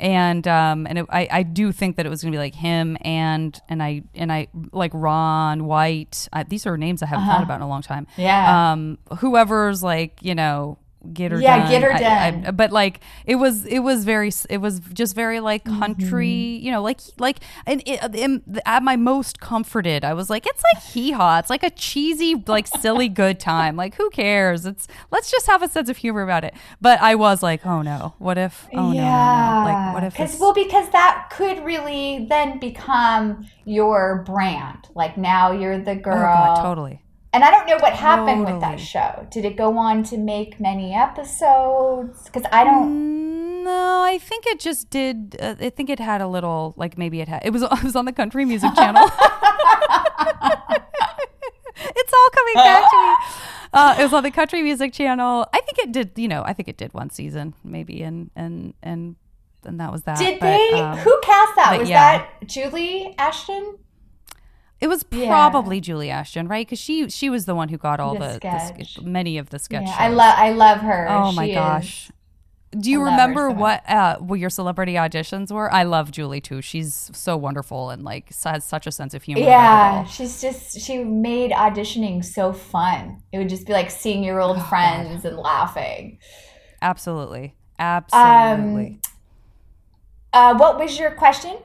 and um and it, I I do think that it was gonna be like him and and I and I like Ron White. I, these are names I haven't thought about in a long time. Uh-huh. Yeah. Um, whoever's like you know get her Yeah, done. get her I- I- but like it was it was very it was just very like Mm-hmm. country you know like like and it, in, at my most comforted I was like it's like hee haw it's like a cheesy like silly good time like who cares it's let's just have a sense of humor about it but I was like oh no what if oh no, no no like what if Because well, because that could really then become your brand. Like now you're the oh girl. god totally And I don't know what happened with that show. Did it go on to make many episodes? Because I don't. Mm, No, I think it just did. Uh, I think it had a little, like maybe it had. It was. It was on the Country Music Channel. it's all coming back to me. Uh, it was on the Country Music Channel. I think it did. You know, I think it did one season, maybe, and and and and that was that. Did But, they? um, who cast that? Was yeah. that Julie Ashton? It was Yeah. probably Julie Ashton, right? Because she she was the one who got all The the, sketch. sk- many of the sketches. Yeah, I love. I love her. Oh my gosh. is- Do you I love her remember so what uh, what your celebrity auditions were? I love Julie too. She's so wonderful and like has such a sense of humor. Yeah, she's just she made auditioning so fun. It would just be like seeing your Oh, old friends and laughing. absolutely, absolutely. Uh, what was your question?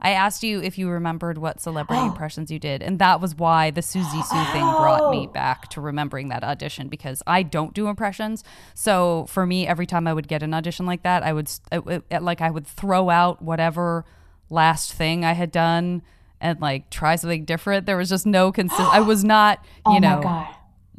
I asked you if you remembered what celebrity Oh. impressions you did, and that was why the Siouxsie Sioux thing brought me Oh. back to remembering that audition because I don't do impressions. So for me, every time I would get an audition like that, I would it- it- like I would throw out whatever last thing I had done and like try something different. There was just no consist. I was not, oh you oh know, god.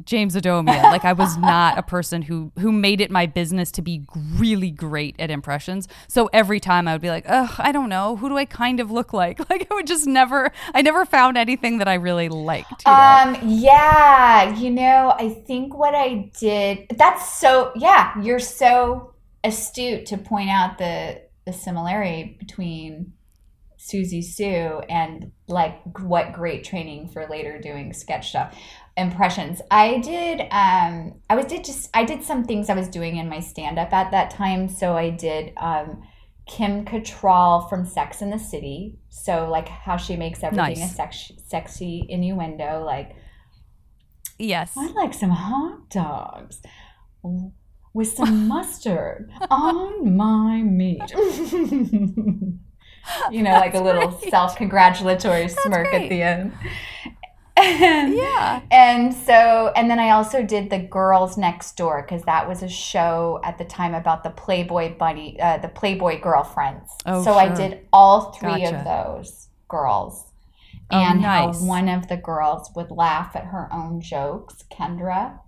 James Adomian. Like I was not a person who who made it my business to be really great at impressions. So every time I would be like, "Ugh, I don't know, who do I kind of look like?" Like I would just never I never found anything that I really liked. You know? Um, yeah, you know, I think what I did that's so yeah, you're so astute to point out the the similarity between Siouxsie Sioux and like what great training for later doing sketch stuff impressions. I did um I was did just I did some things I was doing in my stand up at that time, so I did um Kim Cattrall from Sex in the City. So like how she makes everything Nice. a sex, sexy innuendo like yes. I'd like some hot dogs with some mustard on my meat. you know, like a little great. self congratulatory smirk great. at the end. And, Yeah. And so, and then I also did the Girls Next Door because that was a show at the time about the Playboy bunny, uh, the Playboy girlfriends. Oh, so I did all three Gotcha. of those girls Oh, and nice. how one of the girls would laugh at her own jokes, Kendra,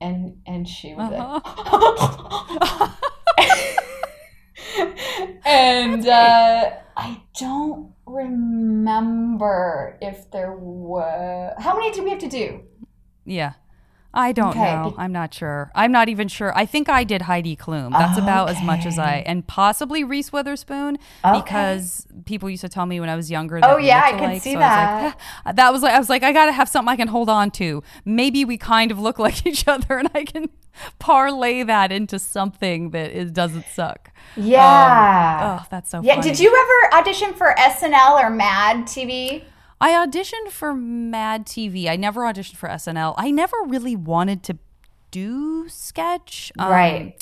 and and she would. Uh-huh. and uh, I don't remember if there were. How many did we have to do? Yeah. I don't Okay, know. I'm not sure. I'm not even sure. I think I did Heidi Klum. That's about as much as I, and possibly Reese Witherspoon, Okay. because people used to tell me when I was younger. That Oh, yeah, I alike, see so I was like, that. "Ah." that was like I was like I gotta have something I can hold on to. Maybe we kind of look like each other, and I can parlay that into something that is doesn't suck. Yeah. Oh, that's so. yeah. funny. Did you ever audition for SNL or Mad TV? I auditioned for Mad TV. I never auditioned for SNL. I never really wanted to do sketch. Um, Right.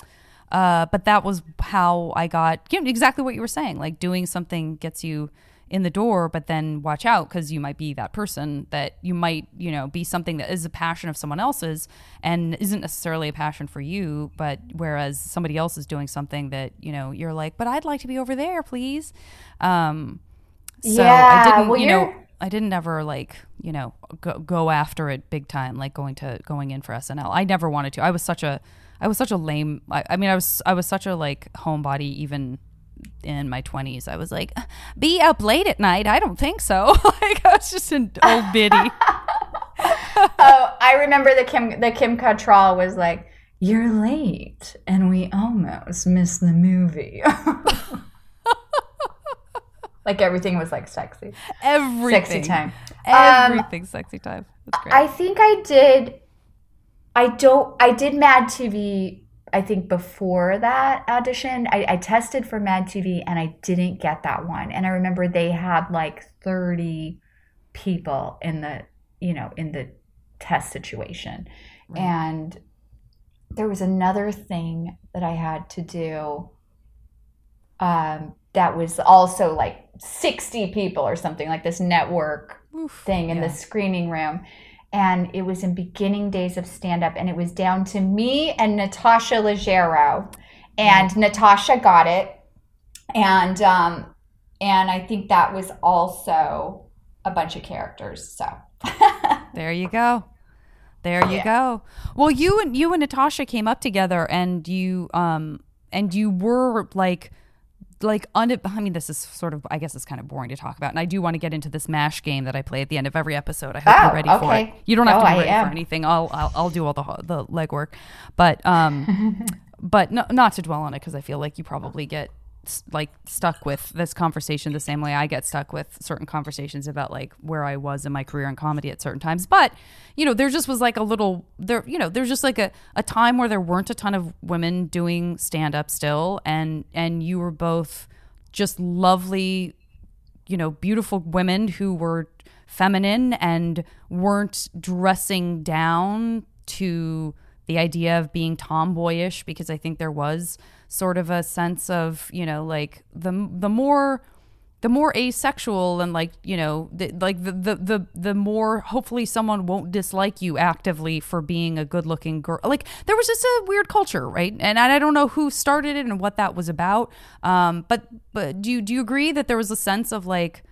Uh, but that was how I got you know, exactly what you were saying. Like doing something gets you in the door, but then watch out because you might be that person that you might, you know, be something that is a passion of someone else's and isn't necessarily a passion for you. But whereas somebody else is doing something that, you know, you're like, but I'd like to be over there, please. Um, so I Yeah, didn't, well, you know, I didn't ever like, you know, go, go after it big time, like going to going in for SNL. I never wanted to. I was such a, I was such a lame. I, I mean, I was, I was such a like homebody even in my twenties. I was like, be up late at night. I don't think so. like I was just an old biddy. oh, I remember the Kim the Kim Cattrall was like, "You're late, and we almost missed the movie." Like everything was like sexy, Everything, sexy time. Everything, sexy time. That's great. I think I did. I don't. I did Mad TV. I think before that audition, I, I tested for Mad TV and I didn't get that one. And I remember they had like thirty people in the you know in the test situation, and there was another thing that I had to do. Um, that was also like sixty people or something like this network Oof, thing in yeah. the screening room and it was in beginning days of stand up and it was down to me and Natasha Leggero and Natasha got it and um and I think that was also a bunch of characters so There you go. There you Yeah. go. Well, you and you and Natasha came up together, and you um and you were like like un- I mean, this is sort of I guess it's kind of boring to talk about, and I do want to get into this mash game that I play at the end of every episode. I hope Oh, you're ready for okay. it. You don't have Oh, to be ready for anything. I'll, I'll I'll do all the the legwork, but um, but no, not to dwell on it because I feel like you probably get like stuck with this conversation the same way I get stuck with certain conversations about like where I was in my career in comedy at certain times. But you know, there just was like a little there. You know, there's just like a, a time where there weren't a ton of women doing stand up still, and and you were both just lovely you know, beautiful women who were feminine and weren't dressing down to the idea of being tomboyish because I think there was sort of a sense of, you know, like the the more the more asexual and like you know the, like the, the the the more hopefully someone won't dislike you actively for being a good looking girl like there was just a weird culture right and I, I don't know who started it and what that was about um but but do you do you agree that there was a sense of like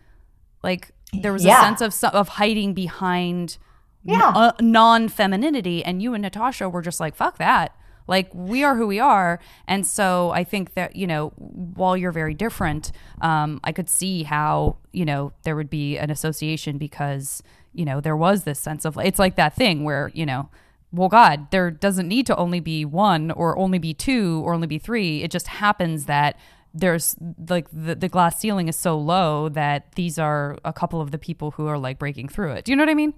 like there was Yeah. a sense of of hiding behind Yeah. uh, non-femininity and you and Natasha were just like fuck that like we are who we are. And so i think that you know while you're very different um, i could see how you know there would be an association because you know there was this sense of it's like that thing where you know well god there doesn't need to only be one or only be two or only be three. It just happens that there's like the, the glass ceiling is so low that these are a couple of the people who are like breaking through it. Do you know what i mean?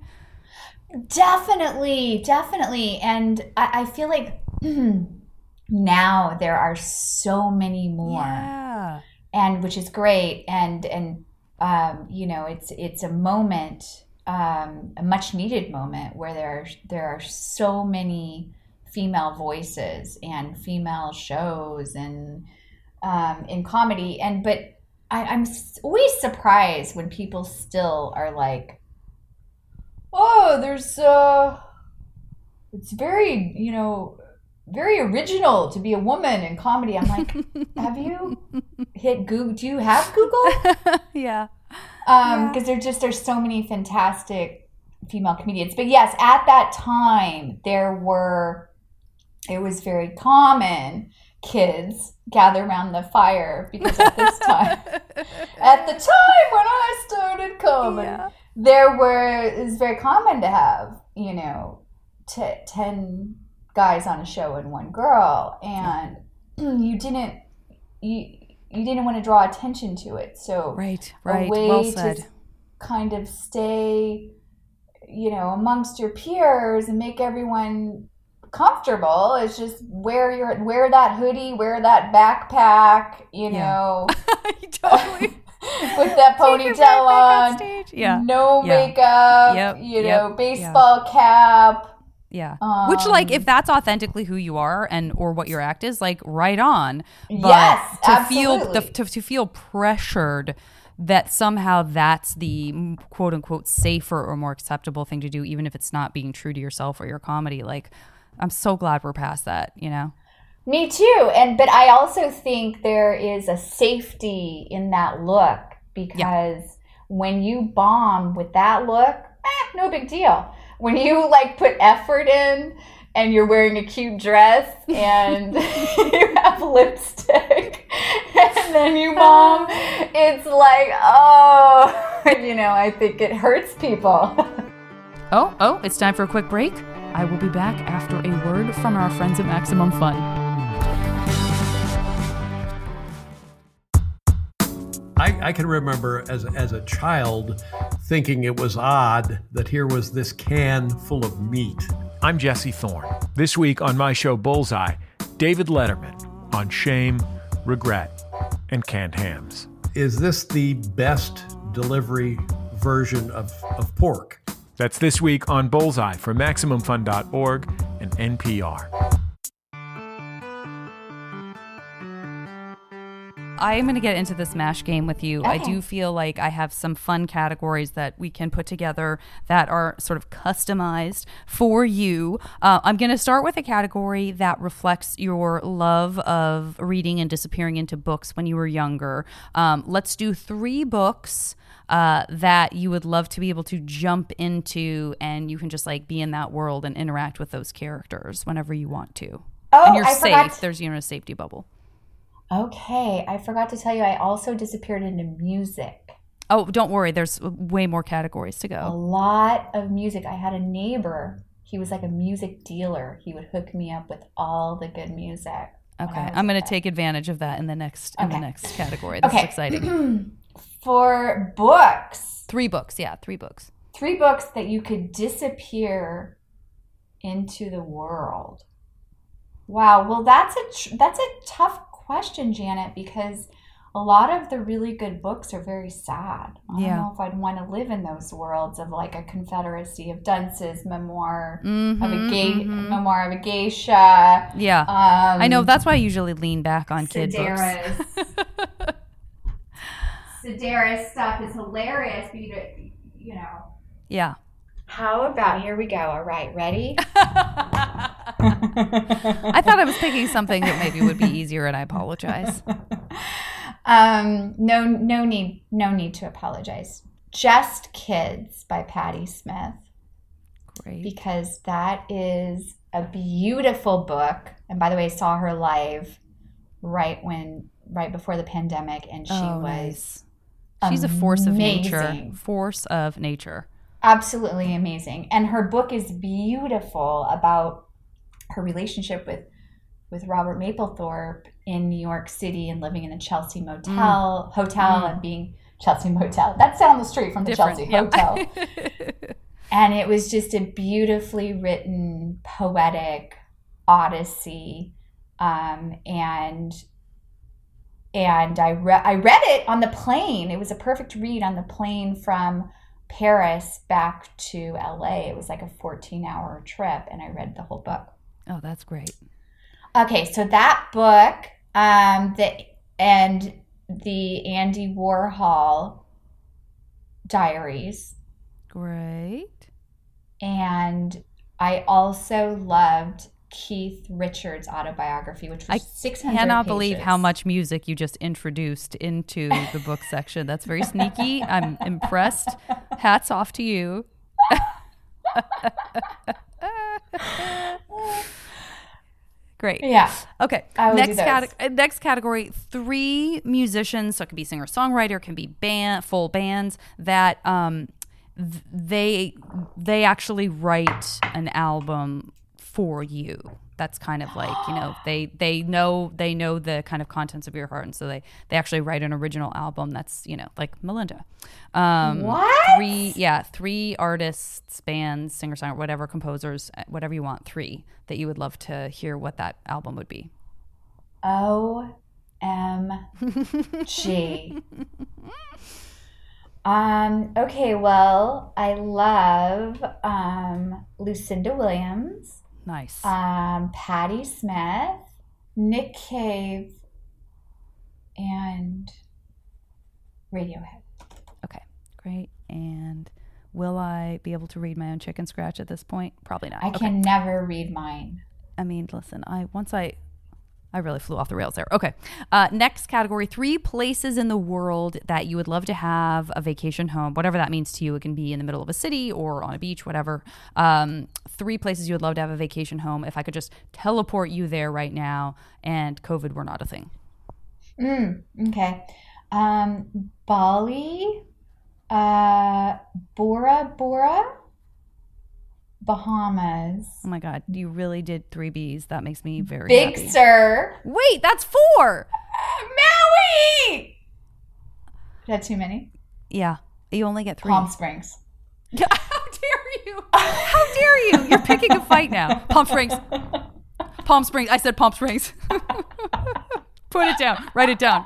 Definitely, definitely. And I, I feel like now there are so many more. yeah. And which is great. And and um, you know it's it's a moment um, a much needed moment where there are, there are so many female voices and female shows and um, in comedy. And but I, I'm always surprised when people still are like oh there's uh it's very you know very original to be a woman in comedy i'm like have you hit Google. Do you have Google? yeah Um, because there just there's so many fantastic female comedians. But yes, at that time there were it was very common kids gather around the fire because at this time at the time when I started comedy Yeah. there were it was very common to have you know t- 10 guys on a show and one girl and you didn't you you didn't want to draw attention to it so Right, a right. way Well to kind of stay you know amongst your peers and make everyone comfortable is just wear your wear that hoodie wear that backpack you Yeah. know totally. with that ponytail on stage. Yeah, no Yeah. makeup Yep, you yep, know baseball cap yeah. Which, like, Um, if that's authentically who you are and or what your act is, like, right on. But Yes, to feel absolutely. the, to, to feel pressured that somehow that's the quote unquote safer or more acceptable thing to do, even if it's not being true to yourself or your comedy. Like, I'm so glad we're past that. You know. Me too. And but I also think there is a safety in that look because when you bomb with that look, eh, no big deal. When you like put effort in and you're wearing a cute dress and you have lipstick and then you bomb, it's like, oh, you know, I think it hurts people. Oh, oh, it's time for a quick break. I will be back after a word from our friends at Maximum Fun. I, I can remember as, as a child thinking it was odd that here was this can full of meat. I'm Jesse Thorne. This week on my show Bullseye, David Letterman on shame, regret, and canned hams. Is this the best delivery version of, of pork? That's this week on Bullseye from MaximumFun.org and NPR. I'm going to get into this MASH game with you. I do feel like I have some fun categories that we can put together that are sort of customized for you. Uh, I'm going to start with a category that reflects your love of reading and disappearing into books when you were younger. Um, let's do three books. Uh, that you would love to be able to jump into, and you can just like be in that world and interact with those characters whenever you want to. Oh, and you're I safe. forgot. There's you know a safety bubble. Okay, I forgot to tell you, I also disappeared into music. Oh, don't worry. There's way more categories to go. a lot of music. I had a neighbor. He was like a music dealer. He would hook me up with all the good music. Okay, I'm going to take advantage of that in the next in the next category. This Okay. exciting. For books, Three books, yeah, three books. three books that you could disappear into the world. Wow. Well, that's a tr- that's a tough question, Janet, because a lot of the really good books are very sad. I Yeah. don't know if I'd want to live in those worlds of like a Confederacy of Dunces memoir Mhm, of a gay mhm. memoir of a geisha. Yeah, Um, I know. That's why I usually lean back on kid Sedaris. books. Sedaris stuff is hilarious, but you, you know. yeah. How about here we go? All right, ready? I thought I was picking something that maybe would be easier, and I apologize. um, no, no need, no need to apologize. Just Kids by Patti Smith Great. because that is a beautiful book. And by the way, I saw her live right when, right before the pandemic, and she oh, was nice. She's a force of nature. Force of nature. absolutely amazing and her book is beautiful about her relationship with with robert mapplethorpe in new york city and living in the chelsea motel hotel and being chelsea motel. That's down the street from the chelsea yeah. hotel. And it was just a beautifully written poetic odyssey um, and and I, re- I read it on the plane. It was a perfect read on the plane from paris back to la it was like a 14 hour trip and i read the whole book oh, that's great. okay so that book um, the, and the andy warhol diaries Great. and I also loved Keith Richards' autobiography, which was I 600 Cannot believe how much music you just introduced into the book section. That's very sneaky. I'm impressed. Hats off to you. Great. Yeah. Okay. Next those. cate- uh, next category: three musicians. So it could be singer songwriter, can be band, full bands that um, th- they they actually write an album for you. That's kind of like you know they they know they know the kind of contents of your heart, and so they they actually write an original album. That's you know like Melinda. Um, What? Three yeah three artists, bands, singer songwriter, whatever composers, uh, whatever you want. Three that you would love to hear what that album would be. O M G. Um, okay, well, I love um, Lucinda Williams, Nice. um, Patti Smith, Nick Cave, and Radiohead. okay, great. And will I be able to read my own chicken scratch at this point? Probably not. I Okay. can never read mine. I mean, listen, I once I I really flew off the rails there. Okay. Uh, next category three places in the world that you would love to have a vacation home, whatever that means to you. It can be in the middle of a city or on a beach, whatever. Um, three places you would love to have a vacation home. If I could just teleport you there right now and COVID were not a thing. Mm, okay. Um, Bali, uh, Bora Bora, Bahamas, Oh my God. You really did three B's. That makes me very Big happy. Sur, Wait, that's four. Maui. Is that too many? Yeah. You only get three. Palm Springs. How dare you? How dare you? You're picking a fight now. Palm Springs. Palm Springs. I said Palm Springs. Put it down. Write it down.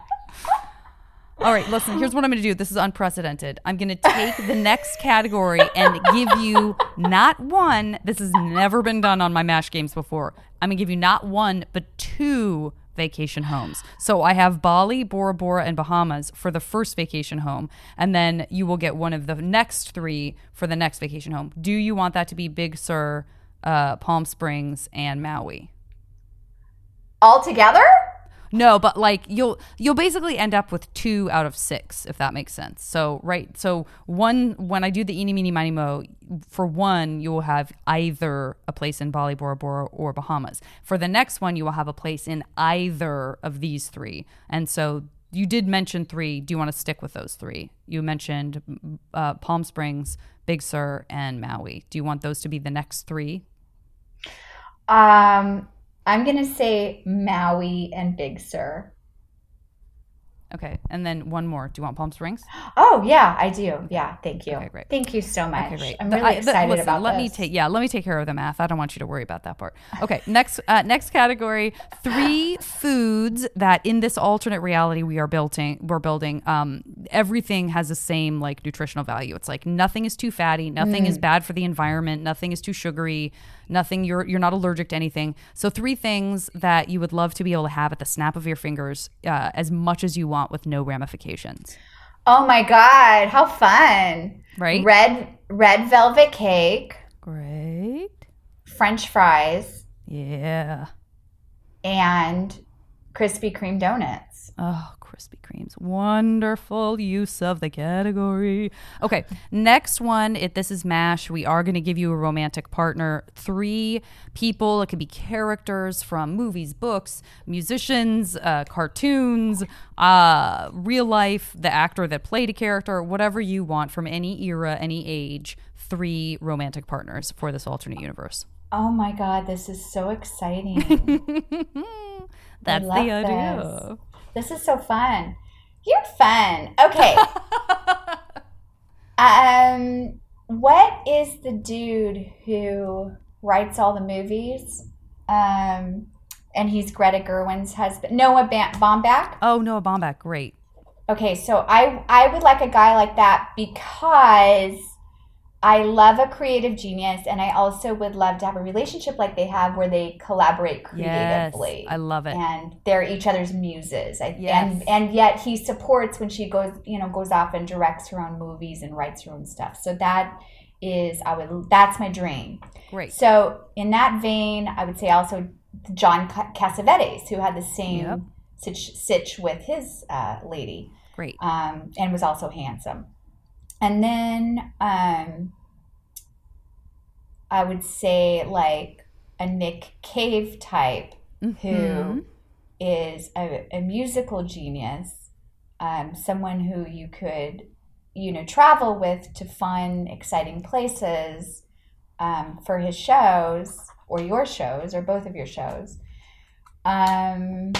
All right, listen, here's what I'm going to do. This is unprecedented. I'm going to take the next category and give you not one, this has never been done on my MASH games before. I'm going to give you not one, but two vacation homes. So I have Bali, Bora Bora, and Bahamas for the first vacation home. And then you will get one of the next three for the next vacation home. Do you want that to be Big Sur, uh, Palm Springs, and Maui? All together? No, but like you'll you'll basically end up with two out of six, if that makes sense. So right, so one when I do the eeny meeny miny mo, for one you will have either a place in Bali, Bora Bora, or Bahamas. For the next one, you will have a place in either of these three. And so you did mention three. Do you want to stick with those three? You mentioned uh, Palm Springs, Big Sur, and Maui. Do you want those to be the next three? Um, I'm gonna say Maui and Big Sur. Okay, and then one more. Do you want Palm Springs? Oh yeah, I do. Yeah, thank you. Okay, great. Thank you so much. Okay, great. I'm really I- excited listen, about let me take yeah, let me take care of the math. I don't want you to worry about that part. Okay, next uh, next category: three foods that in this alternate reality we are building. We're building. Um, everything has the same like nutritional value. It's like nothing is too fatty, nothing Mm. is bad for the environment, nothing is too sugary, nothing you're you're not allergic to anything. So three things that you would love to be able to have at the snap of your fingers, uh, as much as you want with no ramifications. Oh my god, how fun! Right? Red red velvet cake, Great. French fries, Yeah. and Krispy Kreme donuts. Oh, Krispy Kremes. Wonderful use of the category. Okay, next one. If this is MASH. We are going to give you a romantic partner. Three people. It could be characters from movies, books, musicians, uh, cartoons, uh, real life, the actor that played a character, whatever you want from any era, any age. Three romantic partners for this alternate universe. Oh my god, this is so exciting. That's the idea. this is so fun. You're fun. Okay. um what is the dude who writes all the movies? Um and he's Greta Gerwig's husband. Noah ba- Baumbach. Oh, Noah Baumbach. Great. Okay, so I I would like a guy like that because I love a creative genius and I also would love to have a relationship like they have where they collaborate creatively. Yes. I love it. And they're each other's muses. I, Yes. And and yet he supports when she goes, you know, goes off and directs her own movies and writes her own stuff. So that is I would that's my dream. Great. So in that vein, I would say also John Cassavetes, who had the same Yep. sitch, sitch with his uh, lady Great. um, and was also handsome. And then um, I would say like a Nick Cave type Mhm. who is a, a musical genius, um, someone who you could, you know, travel with to fun, exciting places um, for his shows or your shows or both of your shows. Um,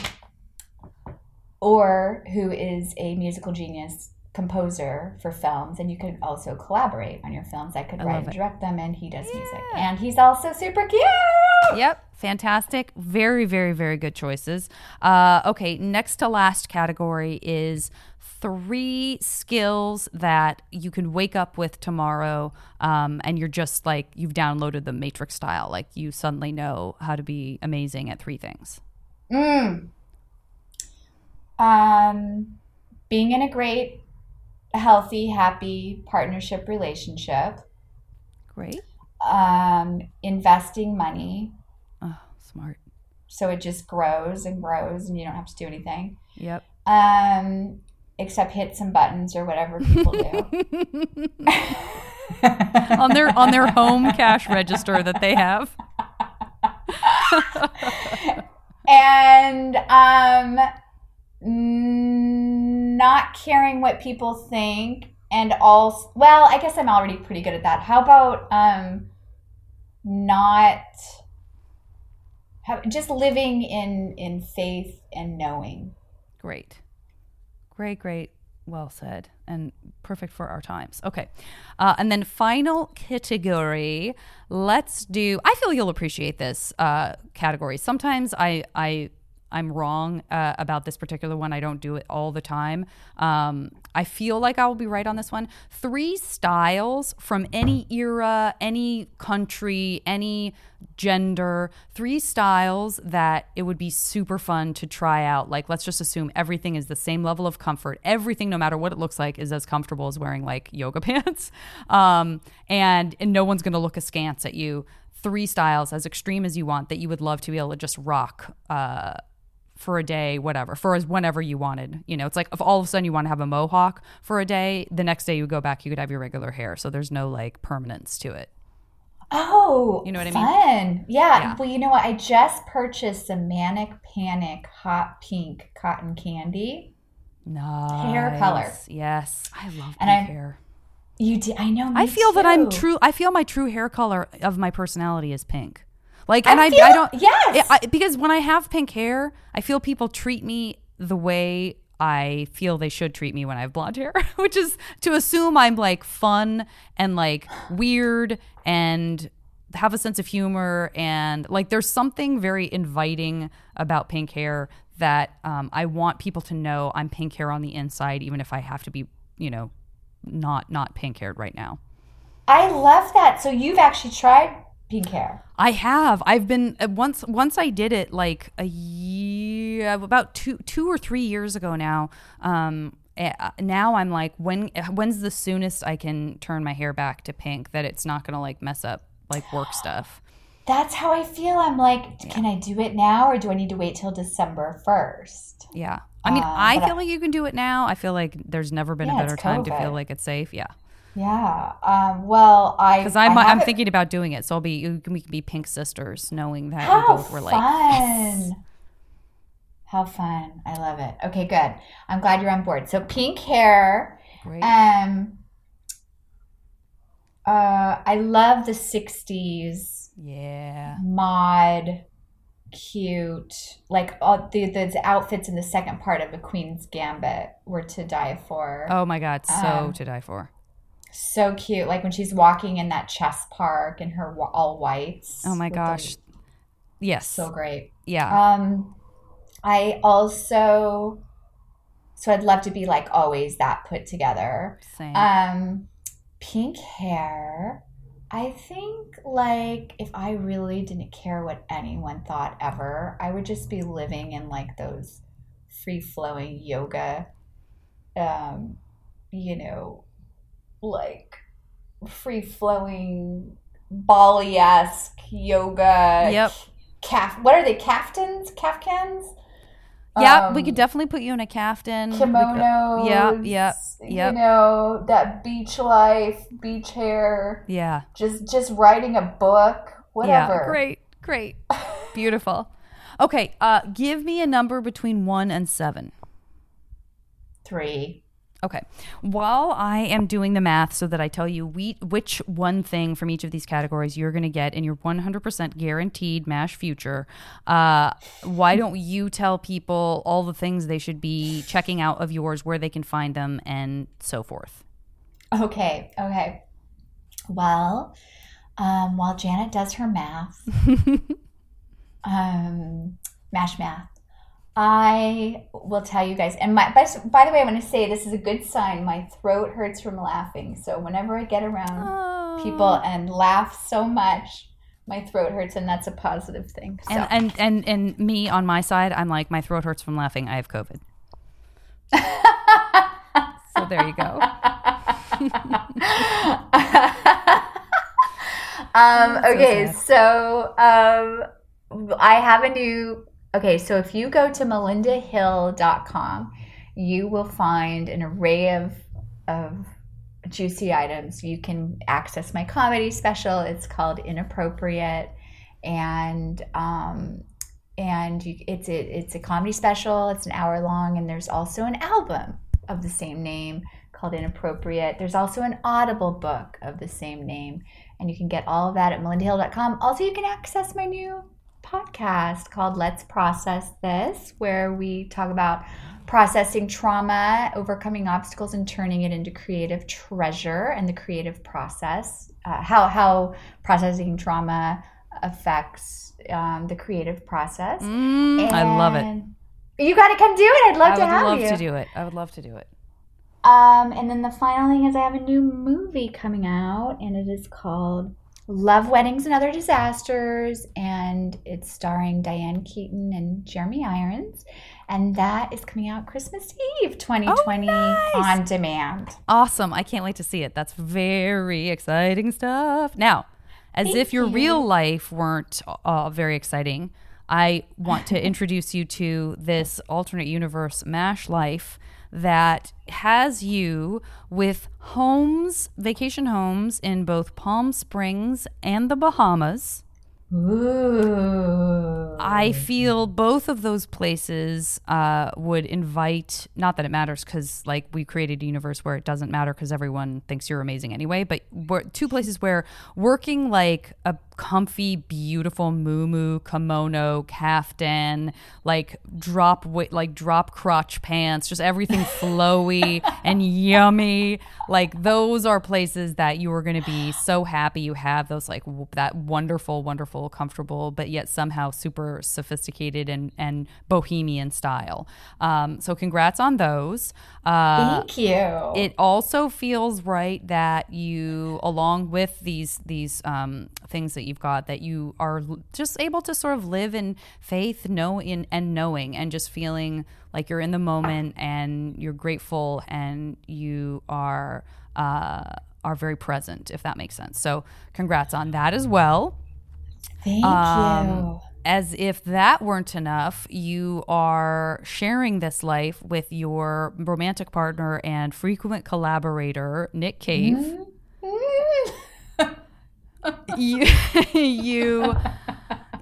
or who is a musical genius composer for films and you could also collaborate on your films i could I write and direct them and he does music and he's also super cute Yep, fantastic. Very, very, very good choices. Uh, okay, next to last category is three skills that you can wake up with tomorrow, um, and you're just like you've downloaded the Matrix style. Like you suddenly know how to be amazing at three things. Mm. Um, being in a great, healthy, happy partnership relationship. Great. Um, investing money Oh, smart. so it just grows and grows, and you don't have to do anything. Yep. Um, except hit some buttons or whatever people do. on their on their home cash register that they have. and um n- not caring what people think and all well i guess i'm already pretty good at that how about um not just living in in faith and knowing Great. Great, great. Well said. And perfect for our times. Okay. Uh, and then final category. Let's do I feel you'll appreciate this uh, category. Sometimes I I I'm wrong uh, about this particular one. I don't do it all the time. Um, I feel like I will be right on this one. Three styles from any era, any country, any gender, three styles that it would be super fun to try out. Like, let's just assume everything is the same level of comfort. Everything, no matter what it looks like, is as comfortable as wearing like yoga pants. Um, and, and no one's going to look askance at you. Three styles as extreme as you want that you would love to be able to just rock. Uh, for a day, whatever, for as whenever you wanted. You know, it's like if all of a sudden you want to have a mohawk for a day, the next day you go back, you could have your regular hair. So there's no like permanence to it. oh You know what I mean? fun yeah. Yeah. well you know what i just purchased some manic panic hot pink cotton candy No Nice. Hair color. Yes. I love pink And hair. you did i know I feel that I'm true. I feel my true hair color of my personality is pink. Like, and I I, feel- I don't, yes. I, because when I have pink hair, I feel people treat me the way I feel they should treat me when I have blonde hair, which is to assume I'm like fun and like weird and have a sense of humor and like there's something very inviting about pink hair that um, I want people to know I'm pink hair on the inside, even if I have to be, you know, not not pink haired right now. I love that. So you've actually tried pink hair. I have. I've been uh, once. Once I did it like a year, about two, two or three years ago now. Um, eh, uh, now I'm like, when, when's the soonest I can turn my hair back to pink that it's not gonna like mess up like work stuff. That's how I feel. I'm like, can I do it now or do I need to wait till December 1st? Yeah. I mean, Uh, I feel like you can do it now. I feel like there's never been Yeah, a better time to feel like it's safe. Yeah. Yeah. Um, well, I. Because I'm, I I'm thinking about doing it. So I'll be, we can be pink sisters, knowing that we both were fun. like, yes. How fun. I love it. Okay, good. I'm glad you're on board. So pink hair. Great. Um, uh, I love the 60s yeah. mod, cute. Like all the, the outfits in the second part of the Queen's Gambit were to die for. Oh my God. So Um, to die for. So cute. Like when she's walking in that chess park in her all whites. Oh my with the- gosh. Yes. so great. yeah. Um, I also, so I'd love to be like always that put together. Same. Um, pink hair. I think like if I really didn't care what anyone thought ever, I would just be living in like those free flowing yoga, um, you know, like free flowing Bali esque yoga. Yep. Calf. What are they? Caftans? Kafkans? yeah, we Um, could definitely put you in a caftan. We could- kimonos. Yeah, yeah, You know that beach life, beach hair. Yeah. Just just writing a book, whatever. Yeah. Great. Great. Beautiful. Okay. Uh, give me a number between one and seven. Three. Okay. While I am doing the math so that I tell you we, which one thing from each of these categories you're going to get in your 100% guaranteed MASH future, uh, why don't you tell people all the things they should be checking out of yours, where they can find them, and so forth? Okay. Okay. Well, um, while Janet does her math, um, mash math, I will tell you guys. And my by, by the way, I'm going to say this is a good sign. My throat hurts from laughing. So whenever I get around people and laugh so much, my throat hurts, and that's a positive thing. So. And, and and and me on my side, I'm like my throat hurts from laughing. I have COVID. so there you go. um, okay, sad. so um, I have a new. Okay, so if you go to melindahill.com, you will find an array of of juicy items. You can access my comedy special. It's called Inappropriate, and um, and you, it's a it's a comedy special. It's an hour long, and there's also an album of the same name called Inappropriate. There's also an Audible book of the same name, and you can get all of that at melindahill.com. Also, you can access my new podcast called Let's Process This, where we talk about processing trauma, overcoming obstacles, and turning it into creative treasure and the creative process. Uh, how how processing trauma affects um, the creative process. Mm, I love it. You got to come do it. I'd love I to would have love you. to do it. I would love to do it. Um, and then the final thing is I have a new movie coming out, and it is called Love Weddings and Other Disasters, and it's starring Diane Keaton and Jeremy Irons, and that is coming out Christmas Eve, 2020, nice. on demand. Awesome. I can't wait to see it. That's very exciting stuff. Now, as Thank if your you. real life weren't uh, very exciting, I want to introduce you to this alternate universe MASH life that has you with homes, vacation homes in both Palm Springs and the Bahamas. Ooh. I feel both of those places uh, would invite, not that it matters because, like, we created a universe where it doesn't matter because everyone thinks you're amazing anyway, but we're, two places where working like a comfy, beautiful muumuu, kimono, kaftan, like drop like drop crotch pants, just everything flowy and yummy. Like those are places that you are going to be so happy you have those like w- that wonderful, wonderful, comfortable, but yet somehow super sophisticated and and bohemian style. Um, so congrats on those. Uh, Thank you. it also feels right that you along with these these um, things that you've got that you are just able to sort of live in faith know in and knowing and just feeling like you're in the moment and you're grateful and you are uh, are very present if that makes sense so congrats on that as well Thank um, you. as if that weren't enough, you are sharing this life with your romantic partner and frequent collaborator, Nick Cave. you, you,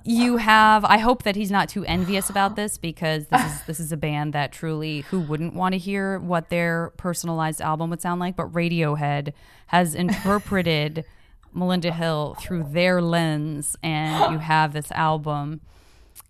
you have. I hope that he's not too envious about this because this is this is a band that truly who wouldn't want to hear what their personalized album would sound like. But Radiohead has interpreted Melinda Hill through their lens, and you have this album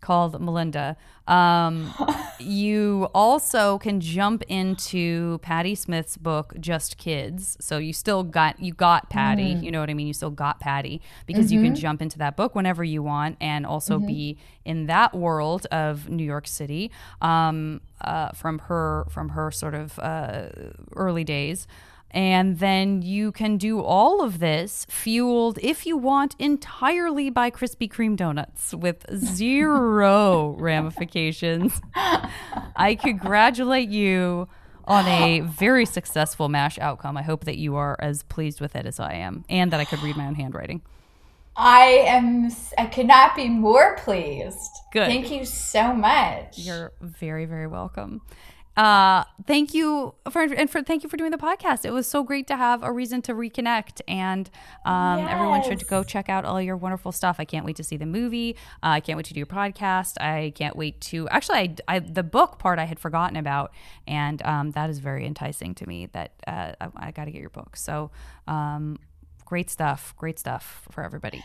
called Melinda. Um, you also can jump into Patti Smith's book, Just Kids. So you still got you got Patti. You know what I mean? You still got Patti because you can jump into that book whenever you want, and also be in that world of New York City um, uh, from her from her sort of uh, early days. And then you can do all of this fueled, if you want, entirely by Krispy Kreme donuts with zero ramifications. I congratulate you on a very successful MASH outcome. I hope that you are as pleased with it as I am, and that I could read my own handwriting. I am. I could not be more pleased. Good. Thank you so much. You're very, very welcome. Uh, thank you for and for thank you for doing the podcast. It was so great to have a reason to reconnect, and um, everyone should go check out all your wonderful stuff. I can't wait to see the movie. Uh, I can't wait to do your podcast. I can't wait to actually, I, I the book part I had forgotten about, and um, that is very enticing to me. That uh, I, I got to get your book. So um, great stuff, great stuff for everybody.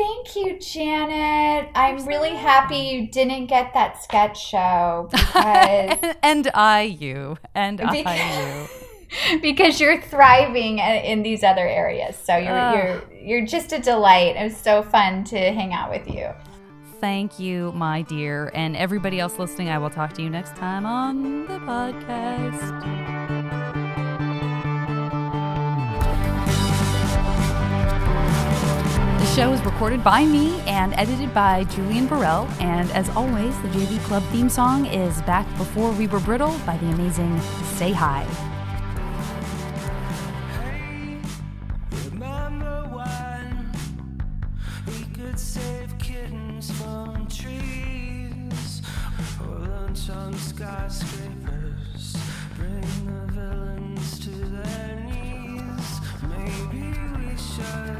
Thank you, Janet. I'm really happy you didn't get that sketch show because and I you and I Because- you. because you're thriving in these other areas. So you're you're you're just a delight. It was so fun to hang out with you. Thank you, my dear. And everybody else listening, I will talk to you next time on the podcast. The show is recorded by me and edited by Julian Burrell. And as always, the JV Club theme song is Back Before We Were Brittle by the amazing Say Hi. Bring the villains to their knees. Maybe we should